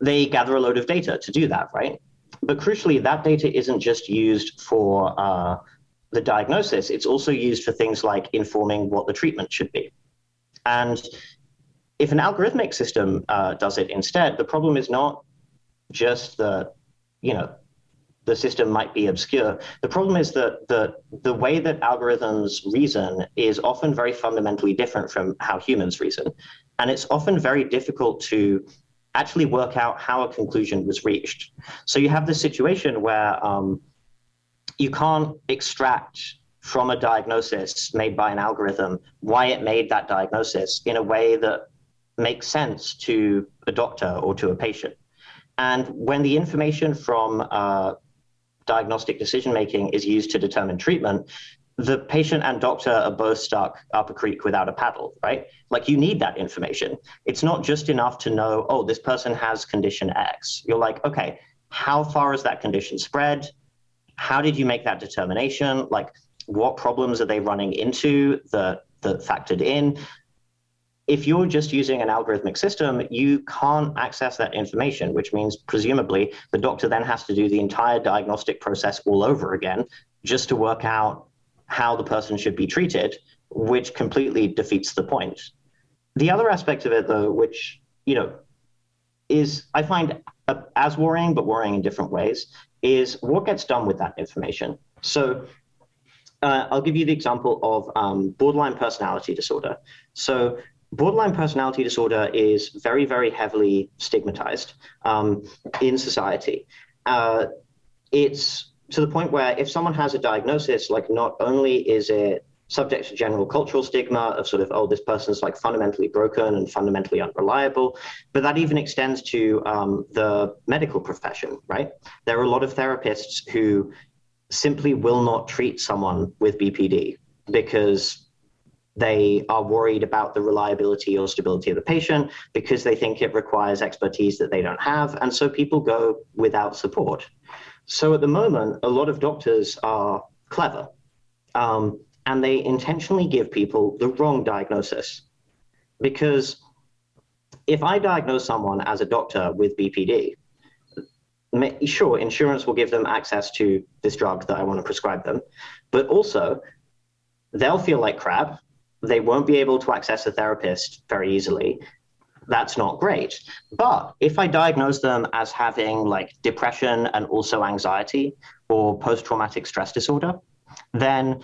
they gather a load of data to do that, right? But crucially, that data isn't just used for uh, the diagnosis, it's also used for things like informing what the treatment should be. And if an algorithmic system uh, does it instead, the problem is not just the, you know, the system might be obscure. The problem is that the, the way that algorithms reason is often very fundamentally different from how humans reason. And it's often very difficult to actually work out how a conclusion was reached. So you have this situation where um, you can't extract from a diagnosis made by an algorithm, why it made that diagnosis in a way that makes sense to a doctor or to a patient. And when the information from uh, diagnostic decision making is used to determine treatment, the patient and doctor are both stuck up a creek without a paddle, right? Like you need that information. It's not just enough to know, oh, this person has condition X. You're like, okay, how far has that condition spread? How did you make that determination? Like, what problems are they running into that that factored in if you're just using an algorithmic system, you can't access that information, which means presumably the doctor then has to do the entire diagnostic process all over again just to work out how the person should be treated, which completely defeats the point. The other aspect of it, though, which you know is I find as worrying, but worrying in different ways, is what gets done with that information. So uh, I'll give you the example of um, borderline personality disorder. So, borderline personality disorder is very, very heavily stigmatized um, in society. Uh, it's to the point where if someone has a diagnosis, like not only is it subject to general cultural stigma of sort of, oh, this person's like fundamentally broken and fundamentally unreliable, but that even extends to um, the medical profession, right? There are a lot of therapists who simply will not treat someone with BPD because they are worried about the reliability or stability of the patient because they think it requires expertise that they don't have. And so people go without support. So at the moment, a lot of doctors are clever um, and they intentionally give people the wrong diagnosis. Because if I diagnose someone as a doctor with BPD, sure, insurance will give them access to this drug that I want to prescribe them, but also they'll feel like crap. They won't be able to access a therapist very easily. that's not great. But if I diagnose them as having like depression and also anxiety or post traumatic stress disorder, then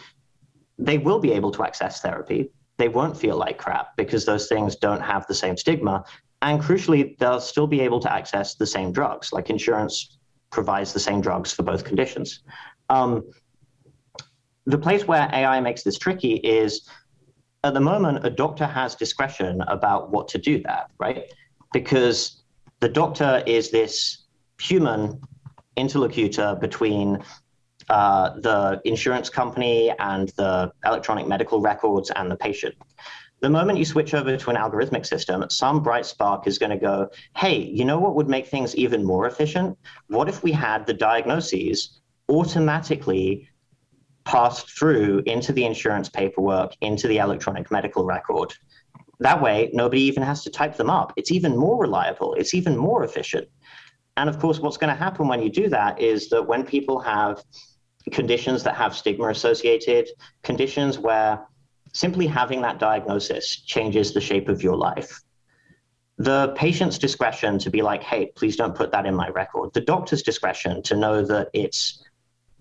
they will be able to access therapy. They won't feel like crap because those things don't have the same stigma. And crucially, they'll still be able to access the same drugs, like insurance provides the same drugs for both conditions. Um, the place where AI makes this tricky is at the moment, a doctor has discretion about what to do there, right? Because the doctor is this human interlocutor between uh, the insurance company and the electronic medical records and the patient. The moment you switch over to an algorithmic system, some bright spark is going to go, hey, you know what would make things even more efficient? What if we had the diagnoses automatically passed through into the insurance paperwork, into the electronic medical record? That way, nobody even has to type them up. It's even more reliable, it's even more efficient. And of course, what's going to happen when you do that is that when people have conditions that have stigma associated, conditions where simply having that diagnosis changes the shape of your life. The patient's discretion to be like, hey, please don't put that in my record. The doctor's discretion to know that it's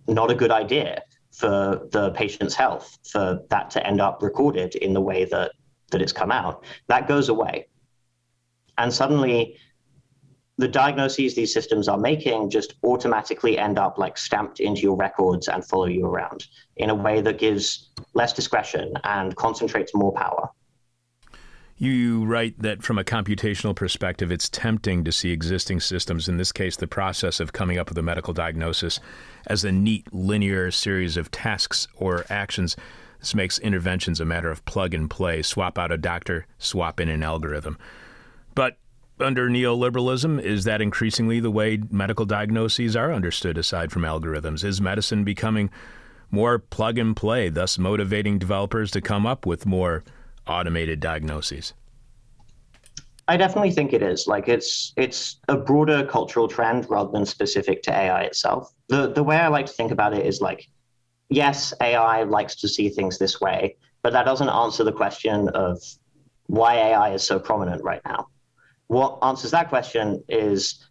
not a good idea for the patient's health for that to end up recorded in the way that, that it's come out. That goes away. And suddenly, the diagnoses these systems are making just automatically end up like stamped into your records and follow you around in a way that gives less discretion and concentrates more power. You write that from a computational perspective, it's tempting to see existing systems, in this case, the process of coming up with a medical diagnosis, as a neat linear series of tasks or actions. This makes interventions a matter of plug and play swap out a doctor, swap in an algorithm. Under neoliberalism, is that increasingly the way medical diagnoses are understood aside from algorithms? Is medicine becoming more plug and play, thus motivating developers to come up with more automated diagnoses? I definitely think it is. Like it's it's a broader cultural trend rather than specific to AI itself. The the way I like to think about it is like, yes, AI likes to see things this way, but that doesn't answer the question of why AI is so prominent right now what answers that question is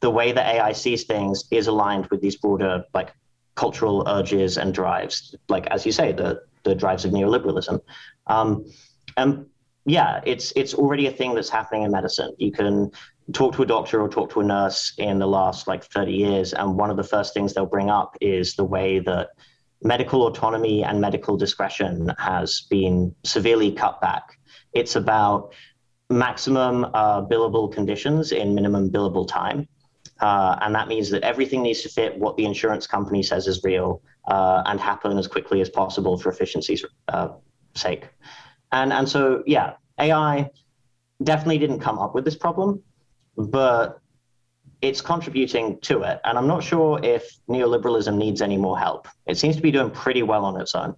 the way that AI sees things is aligned with these broader like cultural urges and drives, like as you say, the the drives of neoliberalism. Um, and yeah, it's it's already a thing that's happening in medicine. You can talk to a doctor or talk to a nurse in the last like 30 years, and one of the first things they'll bring up is the way that medical autonomy and medical discretion has been severely cut back. It's about maximum uh, billable conditions in minimum billable time. Uh, and that means that everything needs to fit what the insurance company says is real uh, and happen as quickly as possible for efficiency's uh, sake. And, and so, yeah, AI definitely didn't come up with this problem, but it's contributing to it. And I'm not sure if neoliberalism needs any more help. It seems to be doing pretty well on its own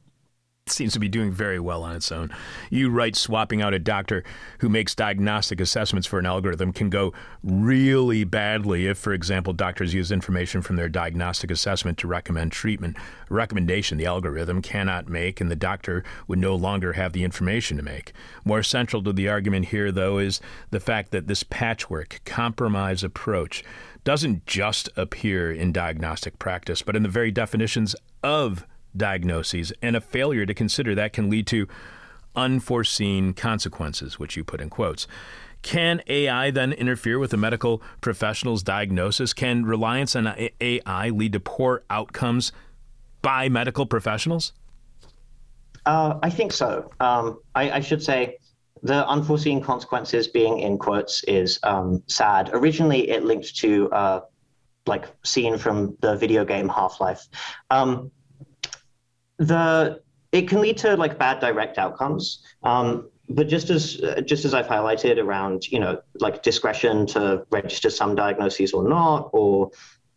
seems to be doing very well on its own. You write swapping out a doctor who makes diagnostic assessments for an algorithm can go really badly if, for example, doctors use information from their diagnostic assessment to recommend treatment. A recommendation the algorithm cannot make, and the doctor would no longer have the information to make. More central to the argument here, though, is the fact that this patchwork, compromise approach doesn't just appear in diagnostic practice, but in the very definitions of diagnoses, and a failure to consider that can lead to unforeseen consequences, which you put in quotes. Can AI then interfere with a medical professional's diagnosis? Can reliance on AI lead to poor outcomes by medical professionals? Uh, I think so. Um, I, I, should say the unforeseen consequences being in quotes is um, sad. Originally, it linked to uh, like scene from the video game Half Life. Um, the it can lead to like bad direct outcomes. Um, but just as just as I've highlighted around, you know, like discretion to register some diagnoses or not, or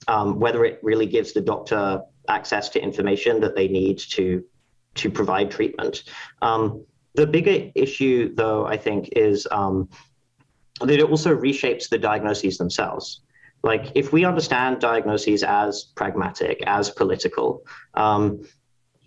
um, whether it really gives the doctor access to information that they need to to provide treatment. Um, the bigger issue, though, I think, is um, that it also reshapes the diagnoses themselves. Like, if we understand diagnoses as pragmatic, as political, um,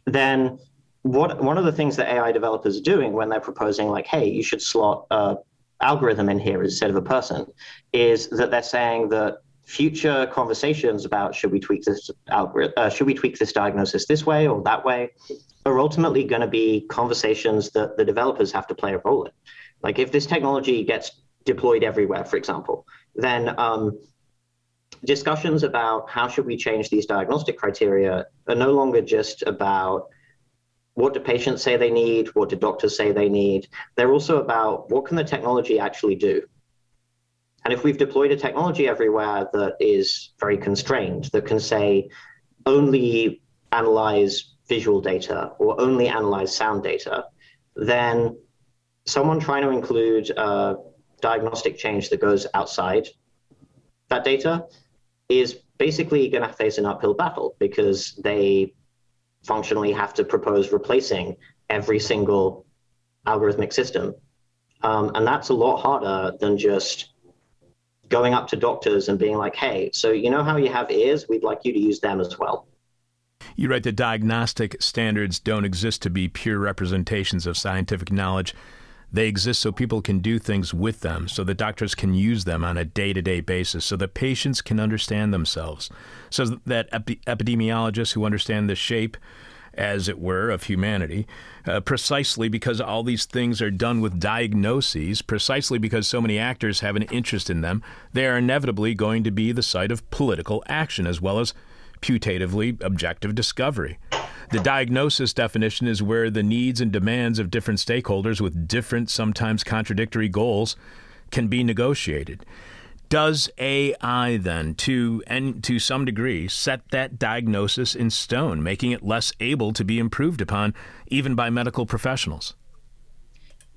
then what one of the things that AI developers are doing when they're proposing like, hey, you should slot a, algorithm in here instead of a person is that they're saying that future conversations about should we tweak this algorithm, uh, should we tweak this diagnosis this way or that way, are ultimately going to be conversations that the developers have to play a role in. Like if this technology gets deployed everywhere, for example, then um, discussions about how should we change these diagnostic criteria are no longer just about what do patients say they need, what do doctors say they need. They're also about what can the technology actually do. And if we've deployed a technology everywhere that is very constrained, that can say only analyze visual data or only analyze sound data, then someone trying to include a diagnostic change that goes outside that data is basically going to face an uphill battle because they functionally have to propose replacing every single algorithmic system. Um, and that's a lot harder than just going up to doctors and being like, hey, so you know how you have ears? We'd like you to use them as well. You write that diagnostic standards don't exist to be pure representations of scientific knowledge. They exist so people can do things with them, so that doctors can use them on a day to day basis, so that patients can understand themselves, so that epi- epidemiologists who understand the shape, as it were, of humanity, uh, precisely because all these things are done with diagnoses, precisely because so many actors have an interest in them, they are inevitably going to be the site of political action as well as putatively objective discovery. The diagnosis definition is where the needs and demands of different stakeholders with different, sometimes contradictory goals can be negotiated. Does AI then, to and to some degree, set that diagnosis in stone, making it less able to be improved upon, even by medical professionals?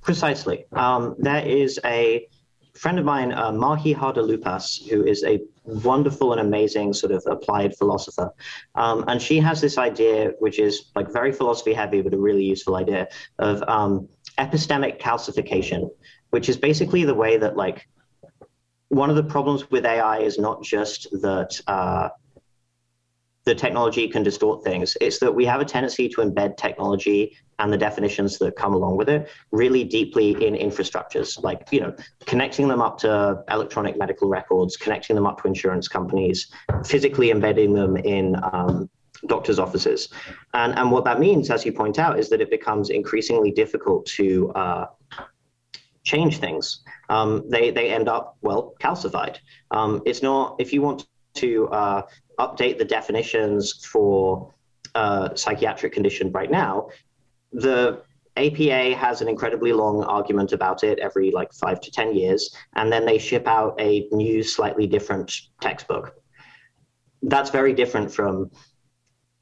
Precisely. Um, there is a friend of mine, uh, Mahi Hardalupas, who is a wonderful and amazing sort of applied philosopher. Um, and she has this idea, which is like very philosophy heavy, but a really useful idea of um, epistemic calcification, which is basically the way that like one of the problems with AI is not just that uh, the technology can distort things. It's that we have a tendency to embed technology and the definitions that come along with it really deeply in infrastructures, like you know, connecting them up to electronic medical records, connecting them up to insurance companies, physically embedding them in um, doctors' offices. And, and what that means, as you point out, is that it becomes increasingly difficult to uh, change things. Um, they, they end up, well, calcified. Um, it's not, if you want to uh, update the definitions for uh, psychiatric condition right now, the APA has an incredibly long argument about it every like five to 10 years, and then they ship out a new, slightly different textbook. That's very different from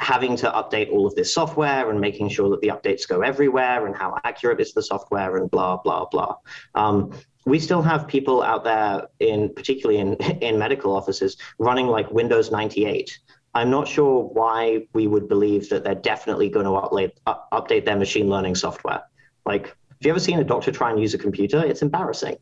having to update all of this software and making sure that the updates go everywhere and how accurate is the software and blah, blah, blah. Um, we still have people out there in particularly in in medical offices running like Windows 98. I'm not sure why we would believe that they're definitely going to update update their machine learning software. Like, have you ever seen a doctor try and use a computer? It's embarrassing.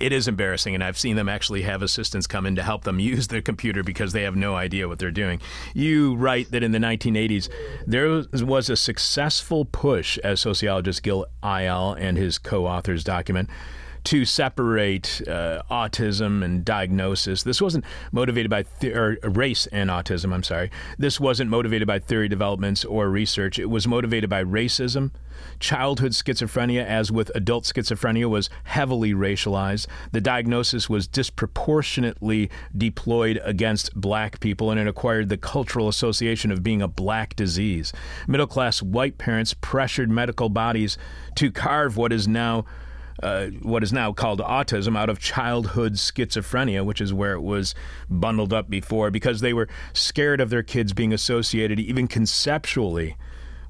It is embarrassing, and I've seen them actually have assistants come in to help them use their computer because they have no idea what they're doing. You write that in the 1980s, there was a successful push, as sociologist Gil Eyal and his co authors document, to separate uh, autism and diagnosis. This wasn't motivated by or race and autism. I'm sorry. This wasn't motivated by theory developments or research. It was motivated by racism. Childhood schizophrenia, as with adult schizophrenia, was heavily racialized. The diagnosis was disproportionately deployed against black people, and it acquired the cultural association of being a black disease. Middle class white parents pressured medical bodies to carve what is now uh, what is now called autism out of childhood schizophrenia, which is where it was bundled up before, because they were scared of their kids being associated, even conceptually,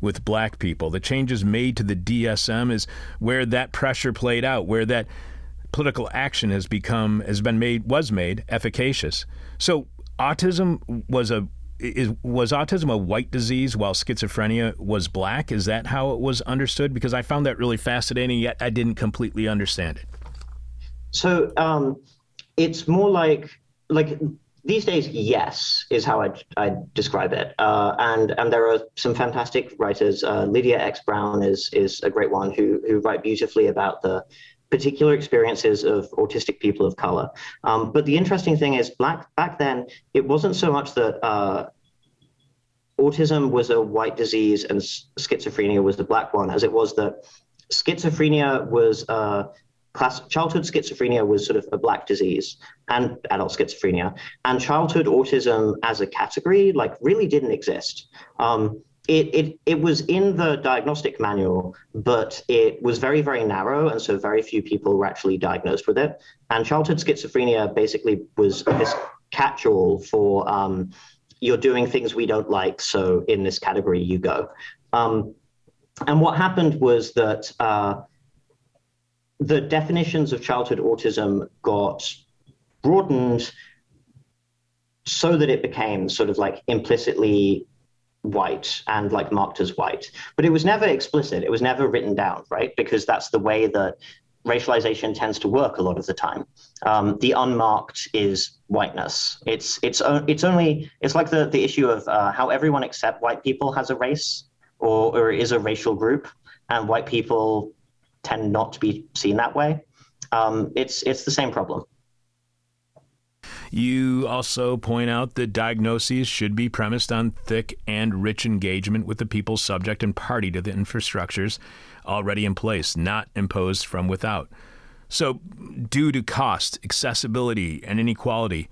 with black people. The changes made to the DSM is where that pressure played out, where that political action has become has been made was made efficacious. So autism was a is, was autism a white disease while schizophrenia was black? Is that how it was understood? Because I found that really fascinating, yet I didn't completely understand it. So um, it's more like like these days, yes, is how I I describe it. Uh, and and there are some fantastic writers. Uh, Lydia X Brown is is a great one who who write beautifully about the particular experiences of autistic people of color. Um, but the interesting thing is, black back then, it wasn't so much that uh, autism was a white disease and schizophrenia was the black one, as it was that schizophrenia was uh, class childhood schizophrenia was sort of a black disease and adult schizophrenia and childhood autism as a category like really didn't exist um, it, it, it was in the diagnostic manual, but it was very, very narrow. And so very few people were actually diagnosed with it. And childhood schizophrenia basically was this catch all for um, you're doing things we don't like. So in this category, you go. Um, and what happened was that uh, the definitions of childhood autism got broadened so that it became sort of like implicitly white and like marked as white. But it was never explicit. It was never written down, right? Because that's the way that racialization tends to work a lot of the time. Um, the unmarked is whiteness. It's it's it's only it's like the the issue of uh, how everyone except white people has a race or or is a racial group, and white people tend not to be seen that way. Um, it's it's the same problem. You also point out that diagnoses should be premised on thick and rich engagement with the people subject and party to the infrastructures already in place, not imposed from without. So, due to cost, accessibility, and inequality,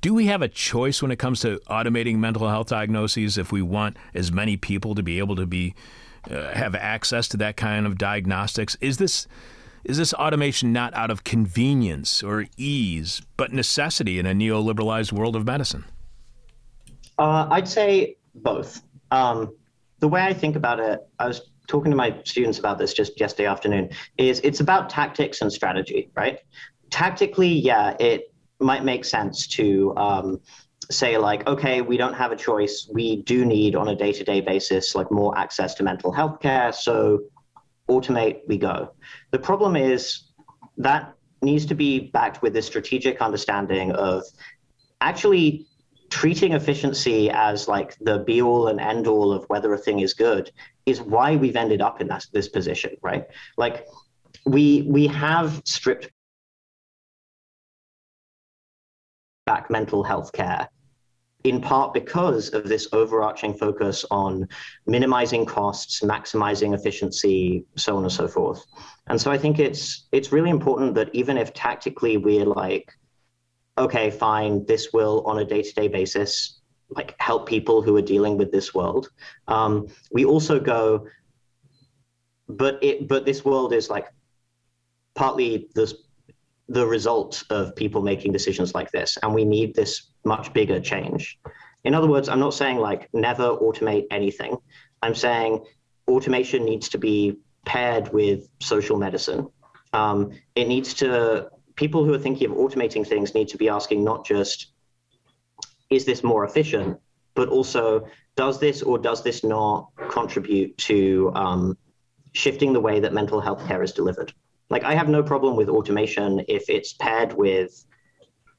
do we have a choice when it comes to automating mental health diagnoses if we want as many people to be able to be uh, have access to that kind of diagnostics? Is this is this automation not out of convenience or ease, but necessity in a neoliberalized world of medicine? Uh, I'd say both. Um, the way I think about it, I was talking to my students about this just yesterday afternoon, is it's about tactics and strategy, right? Tactically, yeah, it might make sense to um, say like, okay, we don't have a choice. We do need on a day-to-day basis like more access to mental health care. So automate, we go. The problem is that needs to be backed with this strategic understanding of actually treating efficiency as like the be all and end all of whether a thing is good is why we've ended up in that, this position, right? Like we we have stripped back mental health care in part because of this overarching focus on minimizing costs, maximizing efficiency, so on and so forth. And so I think it's it's really important that even if tactically we're like, okay, fine, this will on a day-to-day basis like help people who are dealing with this world. Um, we also go, but it but this world is like partly the the result of people making decisions like this, and we need this much bigger change. In other words, I'm not saying like never automate anything. I'm saying automation needs to be paired with social medicine. Um, it needs to, people who are thinking of automating things need to be asking not just, is this more efficient, but also, does this or does this not contribute to um, shifting the way that mental health care is delivered? Like, I have no problem with automation if it's paired with,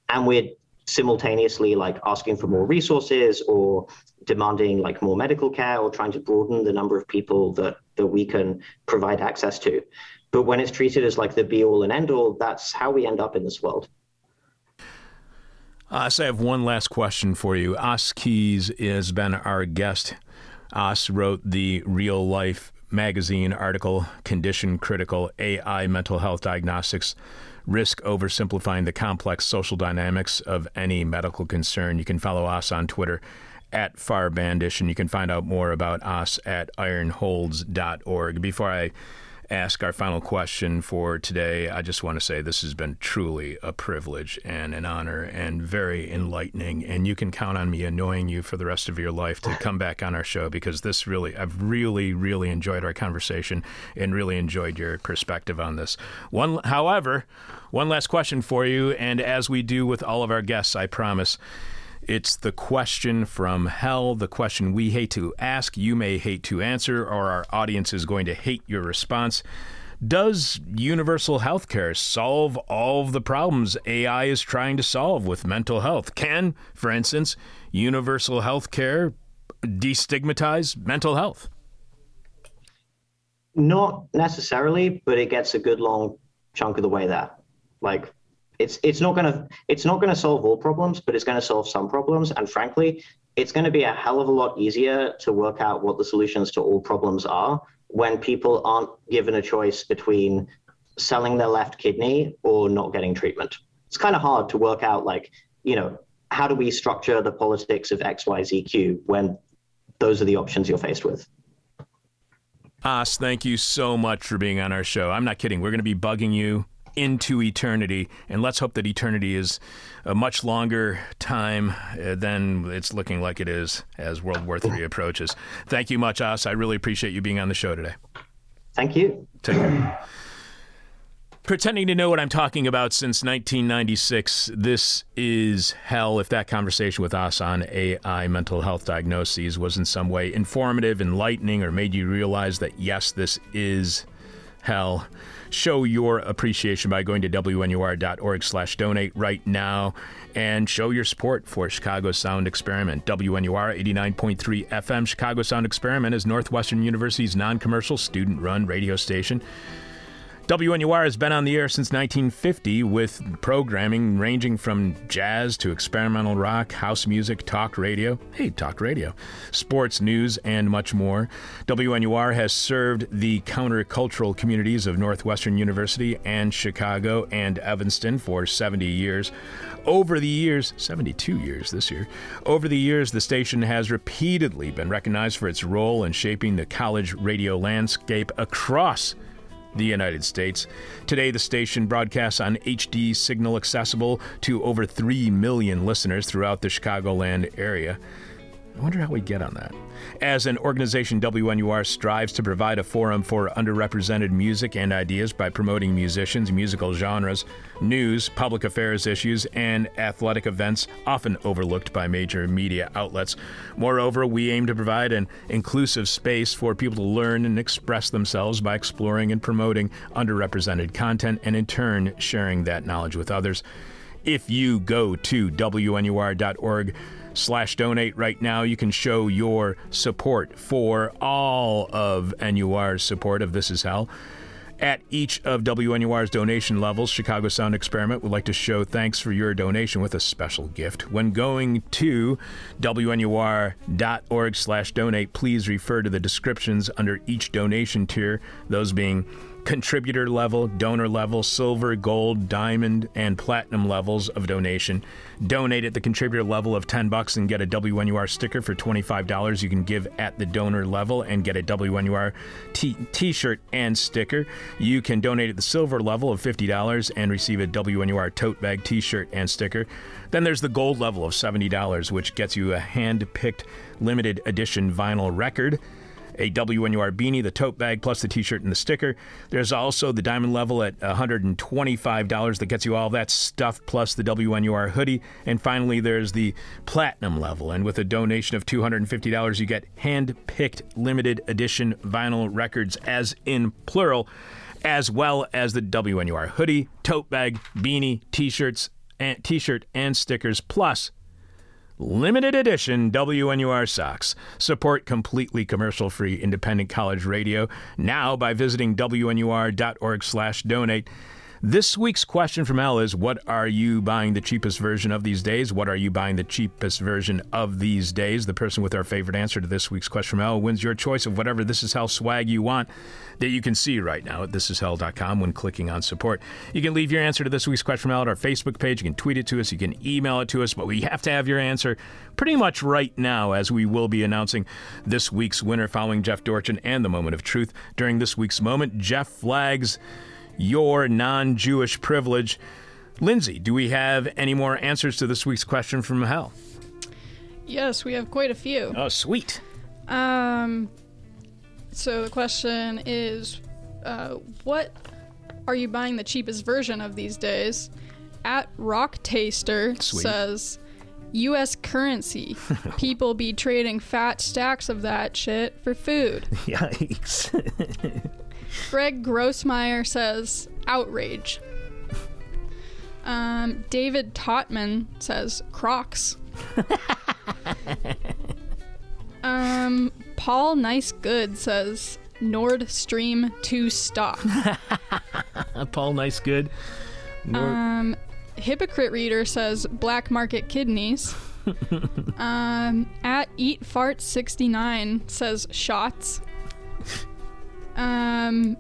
and we're simultaneously like asking for more resources or demanding like more medical care or trying to broaden the number of people that that we can provide access to but when it's treated as like the be all and end all that's how we end up in this world uh, so I have one last question for you. Os Keyes has been our guest. Os wrote the real life magazine article, Condition Critical AI Mental Health Diagnostics risk oversimplifying the complex social dynamics of any medical concern. You can follow us on Twitter at Farbandish, and you can find out more about us at ironholds.org. Before I ask our final question for today, I just want to say this has been truly a privilege and an honor and very enlightening. And you can count on me annoying you for the rest of your life to come back on our show because this really, I've really, really enjoyed our conversation and really enjoyed your perspective on this. One, however, one last question for you, and as we do with all of our guests, I promise. It's the question from hell, the question we hate to ask, you may hate to answer, or our audience is going to hate your response. Does universal health care solve all of the problems AI is trying to solve with mental health? Can, for instance, universal health care destigmatize mental health? Not necessarily, but it gets a good long chunk of the way there. Like it's it's not gonna it's not gonna solve all problems, but it's gonna solve some problems. And frankly, it's to be a hell of a lot easier to work out what the solutions to all problems are when people aren't given a choice between selling their left kidney or not getting treatment. It's kind of hard to work out, like, you know, how do we structure the politics of XYZQ when those are the options you're faced with? Os, thank you so much for being on our show. I'm not kidding. We're going to be bugging you into eternity, and let's hope that eternity is a much longer time uh, than it's looking like it is as World War III approaches. Thank you much, Os. I really appreciate you being on the show today. Thank you. Take care. Pretending to know what I'm talking about since 1996, this is hell. If that conversation with us on AI mental health diagnoses was in some way informative, enlightening, or made you realize that yes, this is hell, show your appreciation by going to wnur.org slash donate right now and show your support for Chicago Sound Experiment. WNUR 89.3 FM Chicago Sound Experiment is Northwestern University's non-commercial student-run radio station. WNUR has been on the air since 1950 with programming ranging from jazz to experimental rock, house music, talk radio, hey, talk radio, sports, news, and much more. WNUR has served the countercultural communities of Northwestern University and Chicago and Evanston for 70 years. Over the years, 72 years this year, over the years, the station has repeatedly been recognized for its role in shaping the college radio landscape across the United States. Today, the station broadcasts on HD signal accessible to over 3 million listeners throughout the Chicagoland area. I wonder how we get on that. As an organization, WNUR strives to provide a forum for underrepresented music and ideas by promoting musicians, musical genres, news, public affairs issues, and athletic events often overlooked by major media outlets. Moreover, we aim to provide an inclusive space for people to learn and express themselves by exploring and promoting underrepresented content and, in turn, sharing that knowledge with others. If you go to WNUR.org, slash donate right now. You can show your support for all of NUR's support of This Is Hell. At each of WNUR's donation levels, Chicago Sound Experiment would like to show thanks for your donation with a special gift. When going to WNUR.org slash donate, please refer to the descriptions under each donation tier, those being contributor level, donor level, silver, gold, diamond, and platinum levels of donation. Donate at the contributor level of 10 bucks and get a WNUR sticker for $25. You can give at the donor level and get a WNUR t- t-shirt and sticker. You can donate at the silver level of $50 and receive a WNUR tote bag t-shirt and sticker. Then there's the gold level of $70, which gets you a hand-picked limited edition vinyl record a WNUR beanie, the tote bag, plus the t shirt and the sticker. There's also the diamond level at $125 that gets you all that stuff, plus the WNUR hoodie. And finally, there's the platinum level. And with a donation of $250, you get hand picked limited edition vinyl records, as in plural, as well as the WNUR hoodie, tote bag, beanie, t shirts, t-shirt and stickers plus limited edition WNUR socks. Support completely commercial-free independent college radio now by visiting wnur.org/donate. This week's question from Al is What are you buying the cheapest version of these days? What are you buying the cheapest version of these days? The person with our favorite answer to this week's question from Al wins your choice of whatever This Is Hell swag you want that you can see right now at thisishell.com when clicking on support. You can leave your answer to this week's question from Al at our Facebook page. You can tweet it to us. You can email it to us. But we have to have your answer pretty much right now as we will be announcing this week's winner following Jeff Dorchin and the moment of truth. During this week's moment, Jeff flags your non Jewish privilege. Lindsay, do we have any more answers to this week's question from hell? Yes, we have quite a few. Oh, sweet. Um, so the question is, uh, what are you buying the cheapest version of these days? At Rock Taster Sweet. says, U.S. currency. People be trading fat stacks of that shit for food. Yikes. Greg Grossmeyer says, outrage. Um, David Totman says, Crocs. um, Paul Nice Good says, Nord Stream 2 stock. Paul, nice, good. Nor- Um, hypocrite reader says black market kidneys. um, at eat fart 69 says shots. Um,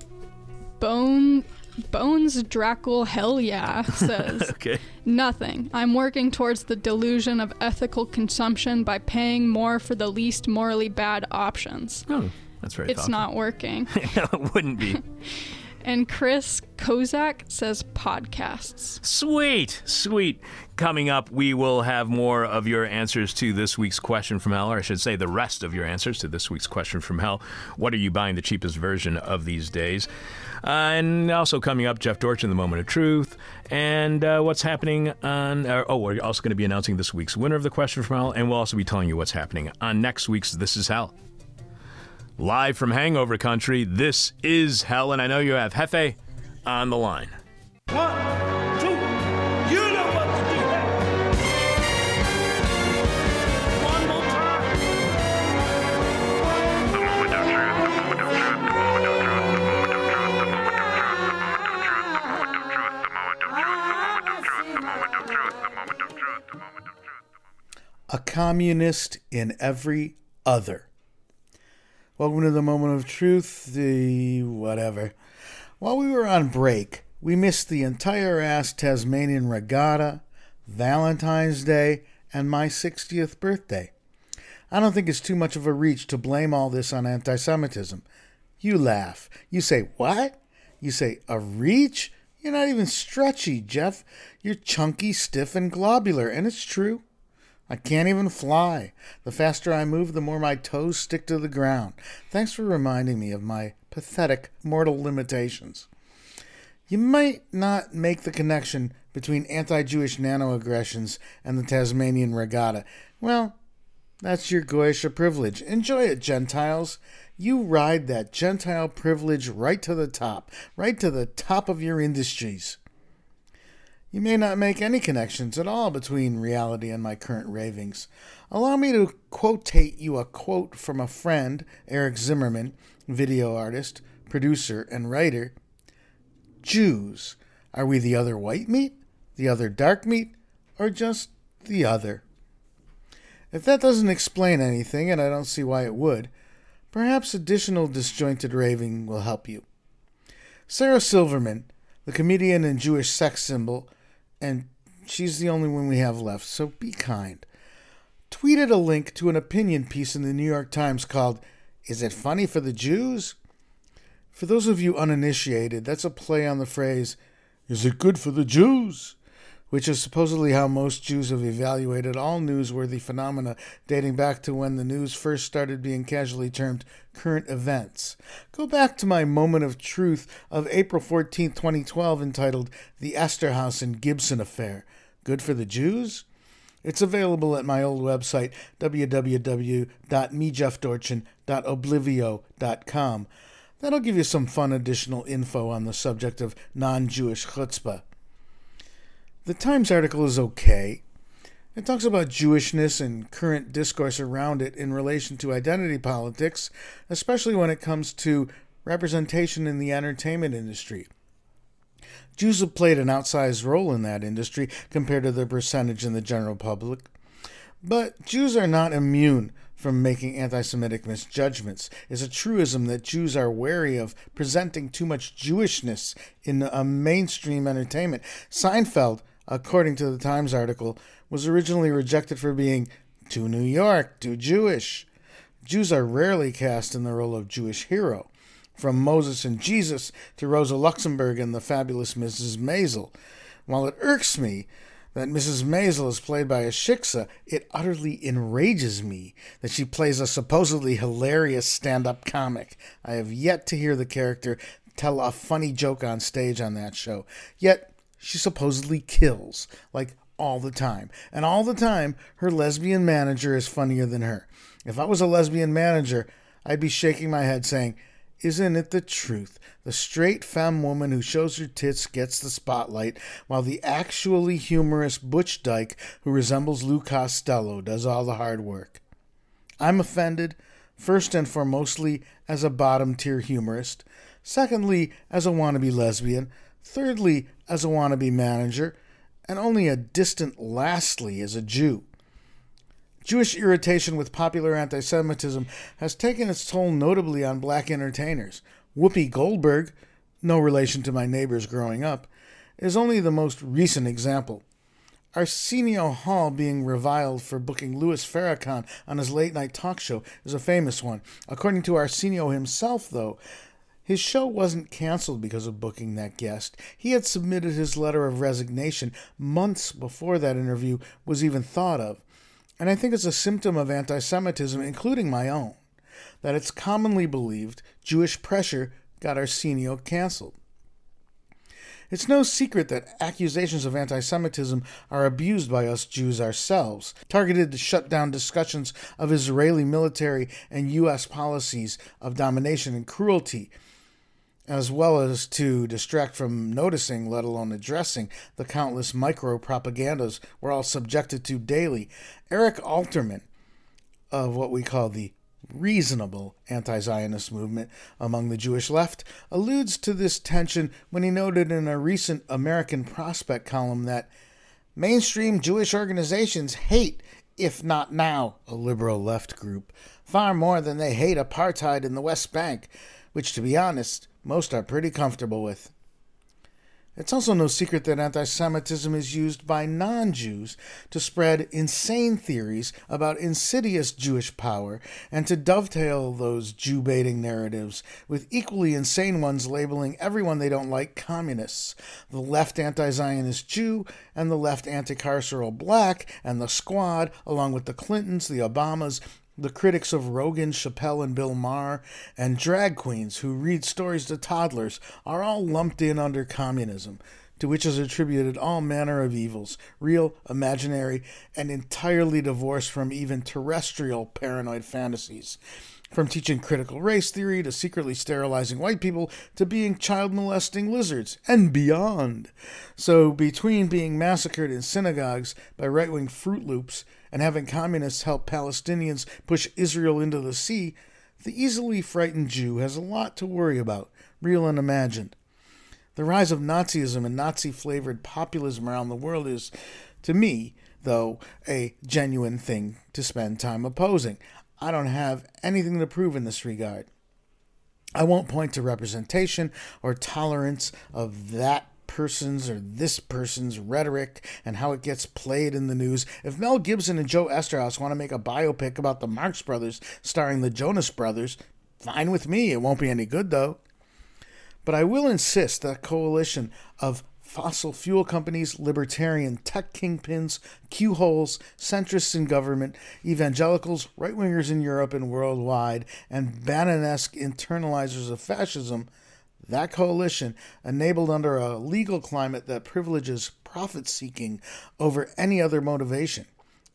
bone bones Dracul hell yeah says okay. nothing. I'm working towards the delusion of ethical consumption by paying more for the least morally bad options. Oh, that's very It's thoughtful. not working. it wouldn't be. And Chris Kozak says podcasts. Sweet, sweet. Coming up, we will have more of your answers to this week's question from hell, or I should say, the rest of your answers to this week's question from hell. What are you buying the cheapest version of these days? Uh, and also coming up, Jeff Dorchin the Moment of Truth, and uh, what's happening on. Uh, oh, we're also going to be announcing this week's winner of the question from hell, and we'll also be telling you what's happening on next week's This Is Hell. Live from Hangover Country, this is Hell, and I know you have Hefe on the line. One, two, you know what to do. One more time. The moment of truth, the moment of truth, the moment of truth, the moment of truth, the moment of truth, the moment of truth, the moment of truth, the moment of truth, the moment of truth, the moment of truth, the moment of truth. a communist in every other. Welcome to the moment of truth, the whatever. While we were on break, we missed the entire ass Tasmanian regatta, Valentine's Day, and my 60th birthday. I don't think it's too much of a reach to blame all this on anti Semitism. You laugh. You say, What? You say, A reach? You're not even stretchy, Jeff. You're chunky, stiff, and globular, and it's true. I can't even fly. The faster I move, the more my toes stick to the ground. Thanks for reminding me of my pathetic mortal limitations. You might not make the connection between anti Jewish nanoaggressions and the Tasmanian regatta. Well, that's your Goyish privilege. Enjoy it, Gentiles. You ride that Gentile privilege right to the top, right to the top of your industries. You may not make any connections at all between reality and my current ravings. Allow me to quotate you a quote from a friend, Eric Zimmerman, video artist, producer, and writer. Jews, are we the other white meat, the other dark meat, or just the other? If that doesn't explain anything, and I don't see why it would, perhaps additional disjointed raving will help you. Sarah Silverman, the comedian and Jewish sex symbol, and she's the only one we have left, so be kind, tweeted a link to an opinion piece in the New York Times called Is It Funny for the Jews? For those of you uninitiated, that's a play on the phrase, Is it good for the Jews? Which is supposedly how most Jews have evaluated all newsworthy phenomena dating back to when the news first started being casually termed current events. Go back to my moment of truth of April 14, 2012, entitled The Eszterhas and Gibson Affair. Good for the Jews? It's available at my old website, www.mejeffdorchin.oblivio.com. That'll give you some fun additional info on the subject of non Jewish chutzpah. The Times article is okay. It talks about Jewishness and current discourse around it in relation to identity politics, especially when it comes to representation in the entertainment industry. Jews have played an outsized role in that industry compared to their percentage in the general public. But Jews are not immune from making anti Semitic misjudgments. It's a truism that Jews are wary of presenting too much Jewishness in a mainstream entertainment. Seinfeld, according to the Times article, was originally rejected for being too New York, too Jewish. Jews are rarely cast in the role of Jewish hero, from Moses and Jesus to Rosa Luxemburg and the fabulous Mrs. Maisel. While it irks me that Mrs. Maisel is played by a shiksa, it utterly enrages me that she plays a supposedly hilarious stand up comic. I have yet to hear the character tell a funny joke on stage on that show. Yet, she supposedly kills, like all the time. And all the time, her lesbian manager is funnier than her. If I was a lesbian manager, I'd be shaking my head saying, isn't it the truth? The straight femme woman who shows her tits gets the spotlight, while the actually humorous Butch Dyke, who resembles Lou Costello, does all the hard work. I'm offended, first and foremostly as a bottom tier humorist, secondly as a wannabe lesbian, thirdly, as a wannabe manager, and only a distant lastly as a Jew. Jewish irritation with popular anti Semitism has taken its toll notably on black entertainers. Whoopi Goldberg, no relation to my neighbors growing up, is only the most recent example. Arsenio Hall being reviled for booking Louis Farrakhan on his late night talk show is a famous one. According to Arsenio himself, though, his show wasn't canceled because of booking that guest. He had submitted his letter of resignation months before that interview was even thought of. And I think it's a symptom of anti Semitism, including my own, that it's commonly believed Jewish pressure got Arsenio canceled. It's no secret that accusations of anti Semitism are abused by us Jews ourselves, targeted to shut down discussions of Israeli military and U.S. policies of domination and cruelty, as well as to distract from noticing, let alone addressing, the countless micro propagandas we're all subjected to daily. Eric Alterman, of what we call the reasonable anti Zionist movement among the Jewish left, alludes to this tension when he noted in a recent American Prospect column that mainstream Jewish organizations hate, if not now, a liberal left group, far more than they hate apartheid in the West Bank, which, to be honest, most are pretty comfortable with. It's also no secret that anti Semitism is used by non Jews to spread insane theories about insidious Jewish power and to dovetail those Jew baiting narratives with equally insane ones labeling everyone they don't like communists the left anti Zionist Jew and the left anti carceral black and the squad, along with the Clintons, the Obamas, the critics of Rogan, Chappelle, and Bill Maher, and drag queens who read stories to toddlers are all lumped in under communism, to which is attributed all manner of evils, real, imaginary, and entirely divorced from even terrestrial paranoid fantasies. From teaching critical race theory to secretly sterilizing white people to being child molesting lizards and beyond. So, between being massacred in synagogues by right wing Fruit Loops and having communists help Palestinians push Israel into the sea, the easily frightened Jew has a lot to worry about, real and imagined. The rise of Nazism and Nazi flavored populism around the world is, to me, though, a genuine thing to spend time opposing. I don't have anything to prove in this regard. I won't point to representation or tolerance of that person's or this person's rhetoric and how it gets played in the news. If Mel Gibson and Joe Eszterhas want to make a biopic about the Marx Brothers starring the Jonas Brothers, fine with me. It won't be any good, though. But I will insist that coalition of fossil fuel companies, libertarian tech kingpins, Q holes, centrists in government, evangelicals, right wingers in Europe and worldwide, and Bannon-esque internalizers of fascism, that coalition, enabled under a legal climate that privileges profit seeking over any other motivation,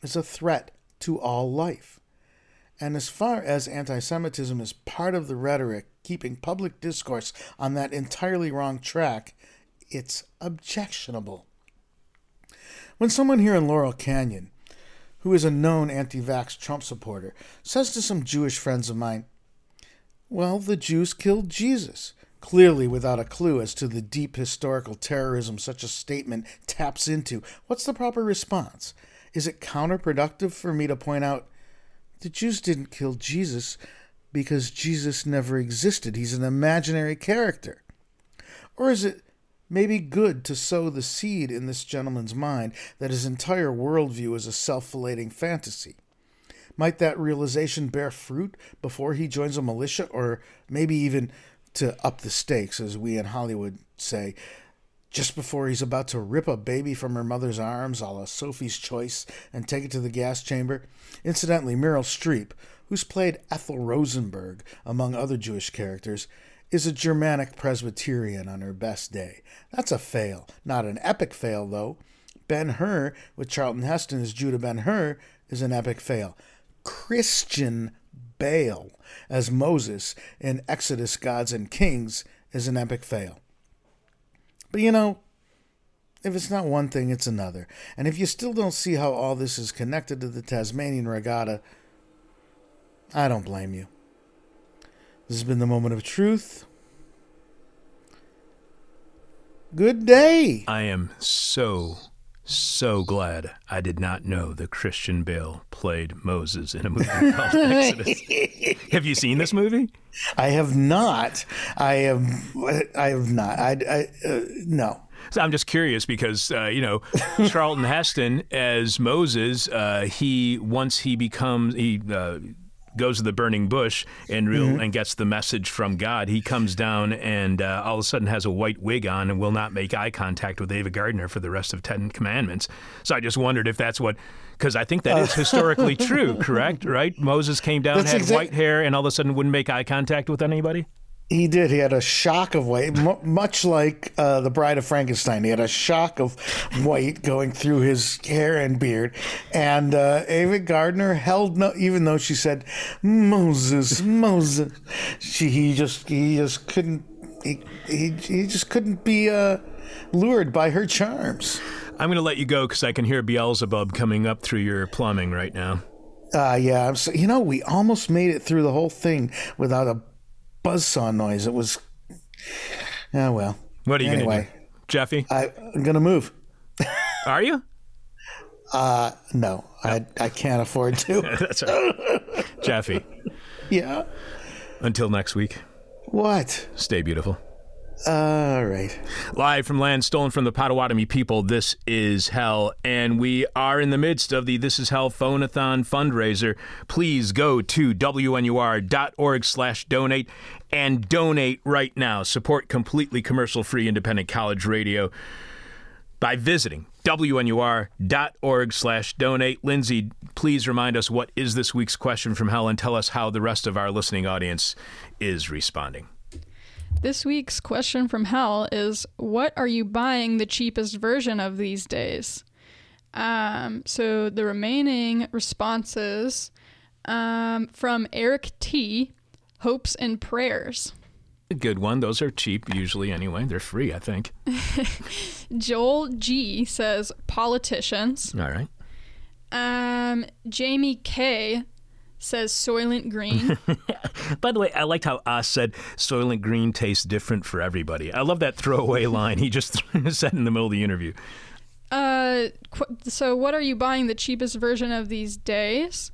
is a threat to all life. And as far as anti Semitism is part of the rhetoric keeping public discourse on that entirely wrong track, it's objectionable. When someone here in Laurel Canyon, who is a known anti vax Trump supporter, says to some Jewish friends of mine, Well, the Jews killed Jesus, clearly without a clue as to the deep historical terrorism such a statement taps into, what's the proper response? Is it counterproductive for me to point out the Jews didn't kill Jesus because Jesus never existed? He's an imaginary character. Or is it maybe good to sow the seed in this gentleman's mind that his entire worldview is a self felating fantasy? Might that realization bear fruit before he joins a militia, or maybe even to up the stakes, as we in Hollywood say, just before he's about to rip a baby from her mother's arms, a la Sophie's Choice, and take it to the gas chamber? Incidentally, Meryl Streep, who's played Ethel Rosenberg, among other Jewish characters, is a Germanic Presbyterian on her best day. That's a fail. Not an epic fail, though. Ben Hur, with Charlton Heston as Judah Ben Hur, is an epic fail. Christian Bale as Moses in Exodus Gods and Kings is an epic fail. But you know, if it's not one thing, it's another. And if you still don't see how all this is connected to the Tasmanian Regatta, I don't blame you. This has been the moment of truth. Good day. I am so, so glad I did not know that Christian Bale played Moses in a movie called Exodus. have you seen this movie? I have not. I have. I have not. I. I uh, no. So I'm just curious because uh, you know Charlton Heston as Moses, uh, he once he becomes he uh, goes to the burning bush and real Mm-hmm. and gets the message from God. He comes down and uh, all of a sudden has a white wig on and will not make eye contact with Ava Gardner for the rest of Ten Commandments. So I just wondered if that's what. Because I think that is historically true, correct? Right? Moses came down, That's had exact- white hair, and all of a sudden wouldn't make eye contact with anybody. He did. He had a shock of white, mu much like uh, the Bride of Frankenstein. He had a shock of white going through his hair and beard. And uh, Ava Gardner held no, even though she said Moses, Moses. She he just he just couldn't he he, he just couldn't be uh, lured by her charms. I'm going to let you go because I can hear Beelzebub coming up through your plumbing right now. Uh, yeah, so, you know, we almost made it through the whole thing without a buzzsaw noise. It was, oh well. What are you going to do, Jeffy? I, I'm gonna move. Are you? Uh, no, I I can't afford to. That's right. Jeffy, yeah. until next week, What? stay beautiful. All right. Live from land stolen from the Potawatomi people, this is Hell, and we are in the midst of the This Is Hell Phonathon fundraiser. Please go to wnur.org slash donate and donate right now. Support completely commercial-free independent college radio by visiting wnur.org slash donate. Lindsay, please remind us what is this week's question from Hell and tell us how the rest of our listening audience is responding. This week's question from hell is What are you buying the cheapest version of these days? Um, so the remaining responses um, from Eric T. Hopes and prayers. A good one. Those are cheap usually anyway. They're free, I think. Joel G says politicians. All right. Um, Jamie K says Soylent Green. By the way, I liked how Os said Soylent Green tastes different for everybody. I love that throwaway line he just said in the middle of the interview. Uh, qu- so what are you buying the cheapest version of these days?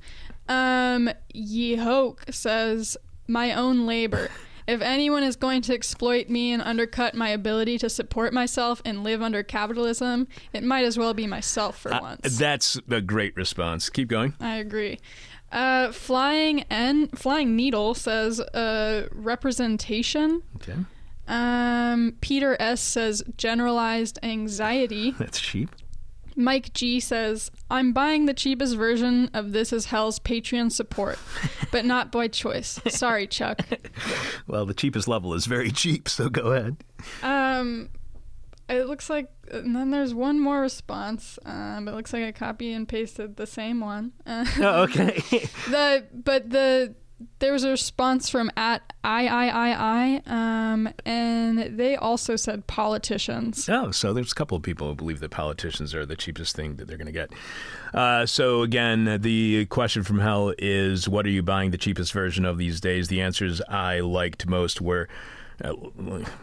Um, Yehoke says my own labor. If anyone is going to exploit me and undercut my ability to support myself and live under capitalism, it might as well be myself for Uh, once. that's a great response. Keep going. I agree. Uh, flying N flying needle says uh, representation. Okay. Um, Peter S says generalized anxiety. That's cheap. Mike G says, I'm buying the cheapest version of This Is Hell's Patreon support, but not by choice. Sorry, Chuck. Well, the cheapest level is very cheap, so go ahead. Um, it looks like, and then there's one more response. Um, it looks like I copy and pasted the same one. Oh, okay. the but the there was a response from at I I I I um and they also said politicians. Oh, so there's a couple of people who believe that politicians are the cheapest thing that they're going to get. Uh, so again, the question from hell is, what are you buying the cheapest version of these days? The answers I liked most were.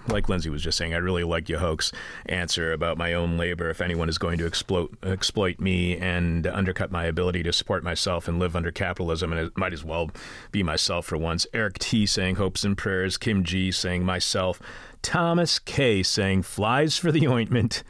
Like Lindsay was just saying, I really like Yahok's answer about my own labor. If anyone is going to exploit exploit me and undercut my ability to support myself and live under capitalism, and it might as well be myself for once. Eric T saying hopes and prayers. Kim G saying myself. Thomas K saying flies for the ointment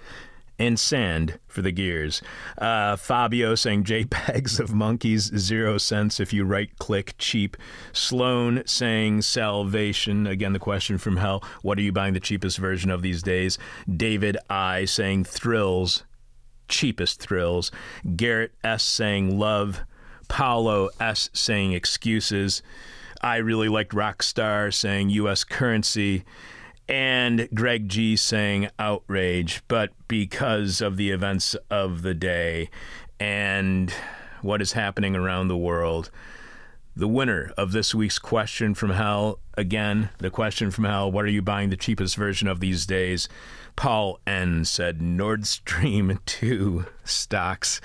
and sand for the gears. Uh, Fabio saying JPEGs of monkeys, zero cents if you right click cheap. Sloan saying salvation. Again, the question from hell what are you buying the cheapest version of these days? David I saying thrills, cheapest thrills. Garrett S saying love. Paulo S saying excuses. I really liked Rockstar saying U.S. currency and Greg G saying outrage, but because of the events of the day and what is happening around the world, the winner of this week's question from hell again, the question from hell what are you buying the cheapest version of these days? Paul N said Nord Stream 2 stocks.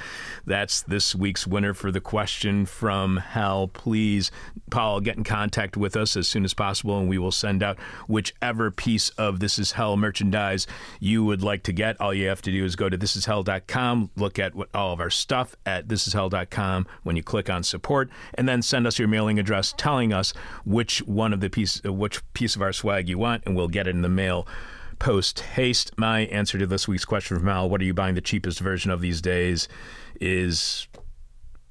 That's this week's winner for the question from hell. Please, Paul, get in contact with us as soon as possible and we will send out whichever piece of This Is Hell merchandise you would like to get. All you have to do is go to thisishell.com, look at what, all of our stuff at thisishell.com when you click on support, and then send us your mailing address telling us which one of the piece, which piece of our swag you want, and we'll get it in the mail post haste. My answer to this week's question from Al, what are you buying the cheapest version of these days, is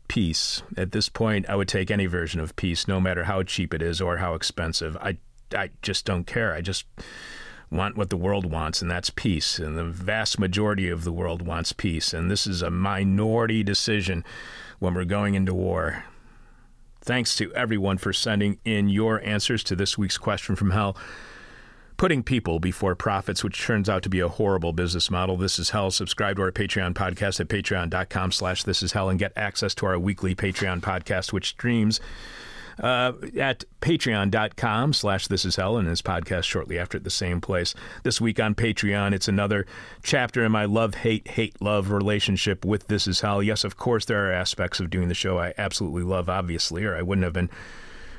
peace. At this point, I would take any version of peace, no matter how cheap it is or how expensive. I, I just don't care. I just want what the world wants, and that's peace. And the vast majority of the world wants peace. And this is a minority decision when we're going into war. Thanks to everyone for sending in your answers to this week's question from hell putting people before profits, which turns out to be a horrible business model. This is hell. Subscribe to our Patreon podcast at patreon.com slash this is hell and get access to our weekly Patreon podcast, which streams uh, at patreon.com slash this is hell and his podcast shortly after at the same place this week on patreon it's another chapter in my love hate hate love relationship with this is hell yes of course there are aspects of doing the show i absolutely love obviously or i wouldn't have been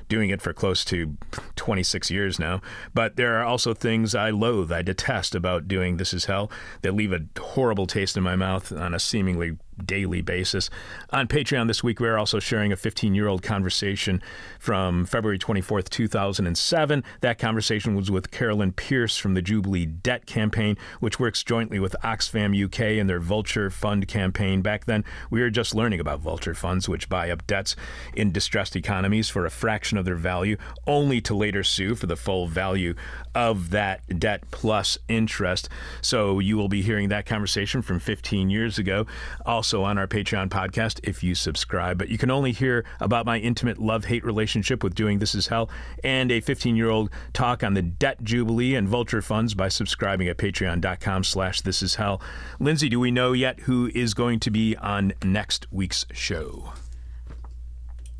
doing it for close to 26 years now. But there are also things I loathe, I detest about doing This Is Hell that leave a horrible taste in my mouth on a seemingly daily basis. On Patreon this week, we're also sharing a 15 year old conversation from February 24th, 2007. That conversation was with Carolyn Pierce from the Jubilee Debt Campaign, which works jointly with Oxfam UK and their Vulture Fund campaign. Back then, we were just learning about vulture funds, which buy up debts in distressed economies for a fraction of their value, only to later sue for the full value of that debt plus interest. So you will be hearing that conversation from 15 years ago. Also, on our Patreon podcast if you subscribe. But you can only hear about my intimate love hate relationship with doing This Is Hell and a 15 year old talk on the debt jubilee and vulture funds by subscribing at patreon.com slash this is hell. Lindsay, do we know yet who is going to be on next week's show?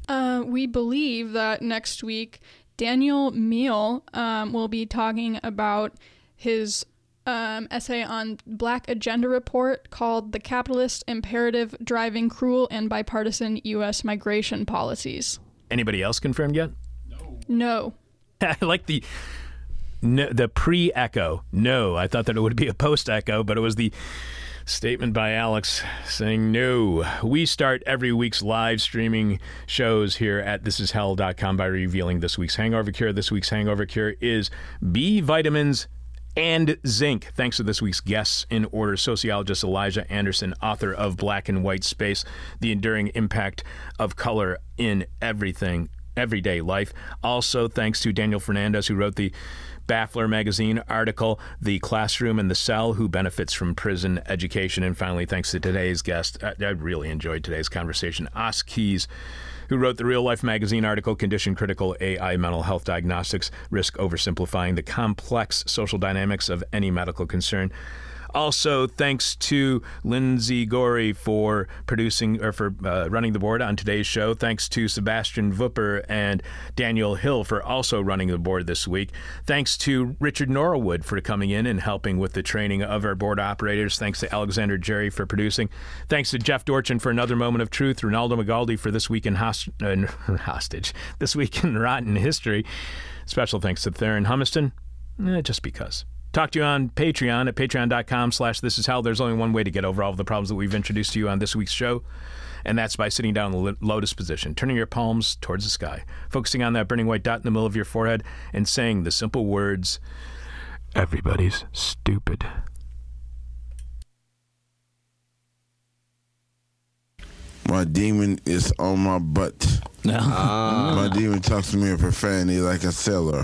Uh, we believe that next week Daniel Meal um, will be talking about his um, essay on Black Agenda Report called The Capitalist Imperative Driving Cruel and Bipartisan U.S. Migration Policies. Anybody else confirmed yet? No. No. I like the no, the pre echo. No, I thought that it would be a post echo, but it was the statement by Alex saying no. We start every week's live streaming shows here at thisishell.com by revealing this week's hangover cure. This week's hangover cure is B vitamins and zinc. Thanks to this week's guests in order sociologist Elijah Anderson, author of Black and White Space The Enduring Impact of Color in Everything, Everyday Life. Also, thanks to Daniel Fernandez, who wrote the Baffler magazine article, The Classroom and the Cell, who benefits from prison education. And finally, thanks to today's guest. I, I really enjoyed today's conversation. Os Keyes who wrote the Real Life magazine article, Condition Critical AI Mental Health Diagnostics Risk Oversimplifying the Complex Social Dynamics of Any Medical Concern. Also, thanks to Lindsay Gorey for producing or for uh, running the board on today's show. Thanks to Sebastian Vupper and Daniel Hill for also running the board this week. Thanks to Richard Norwood for coming in and helping with the training of our board operators. Thanks to Alexander Jerry for producing. Thanks to Jeff Dorchin for another moment of truth. Ronaldo Magaldi for this week in host- uh, hostage. This week in rotten history. Special thanks to Theron Humiston. Eh, just because. Talk to you on Patreon at patreon.com slash this is how. There's only one way to get over all of the problems that we've introduced to you on this week's show, and that's by sitting down in the lotus position, turning your palms towards the sky, focusing on that burning white dot in the middle of your forehead, and saying the simple words, Everybody's stupid. My demon is on my butt. Ah. My demon talks to me in profanity like a sailor.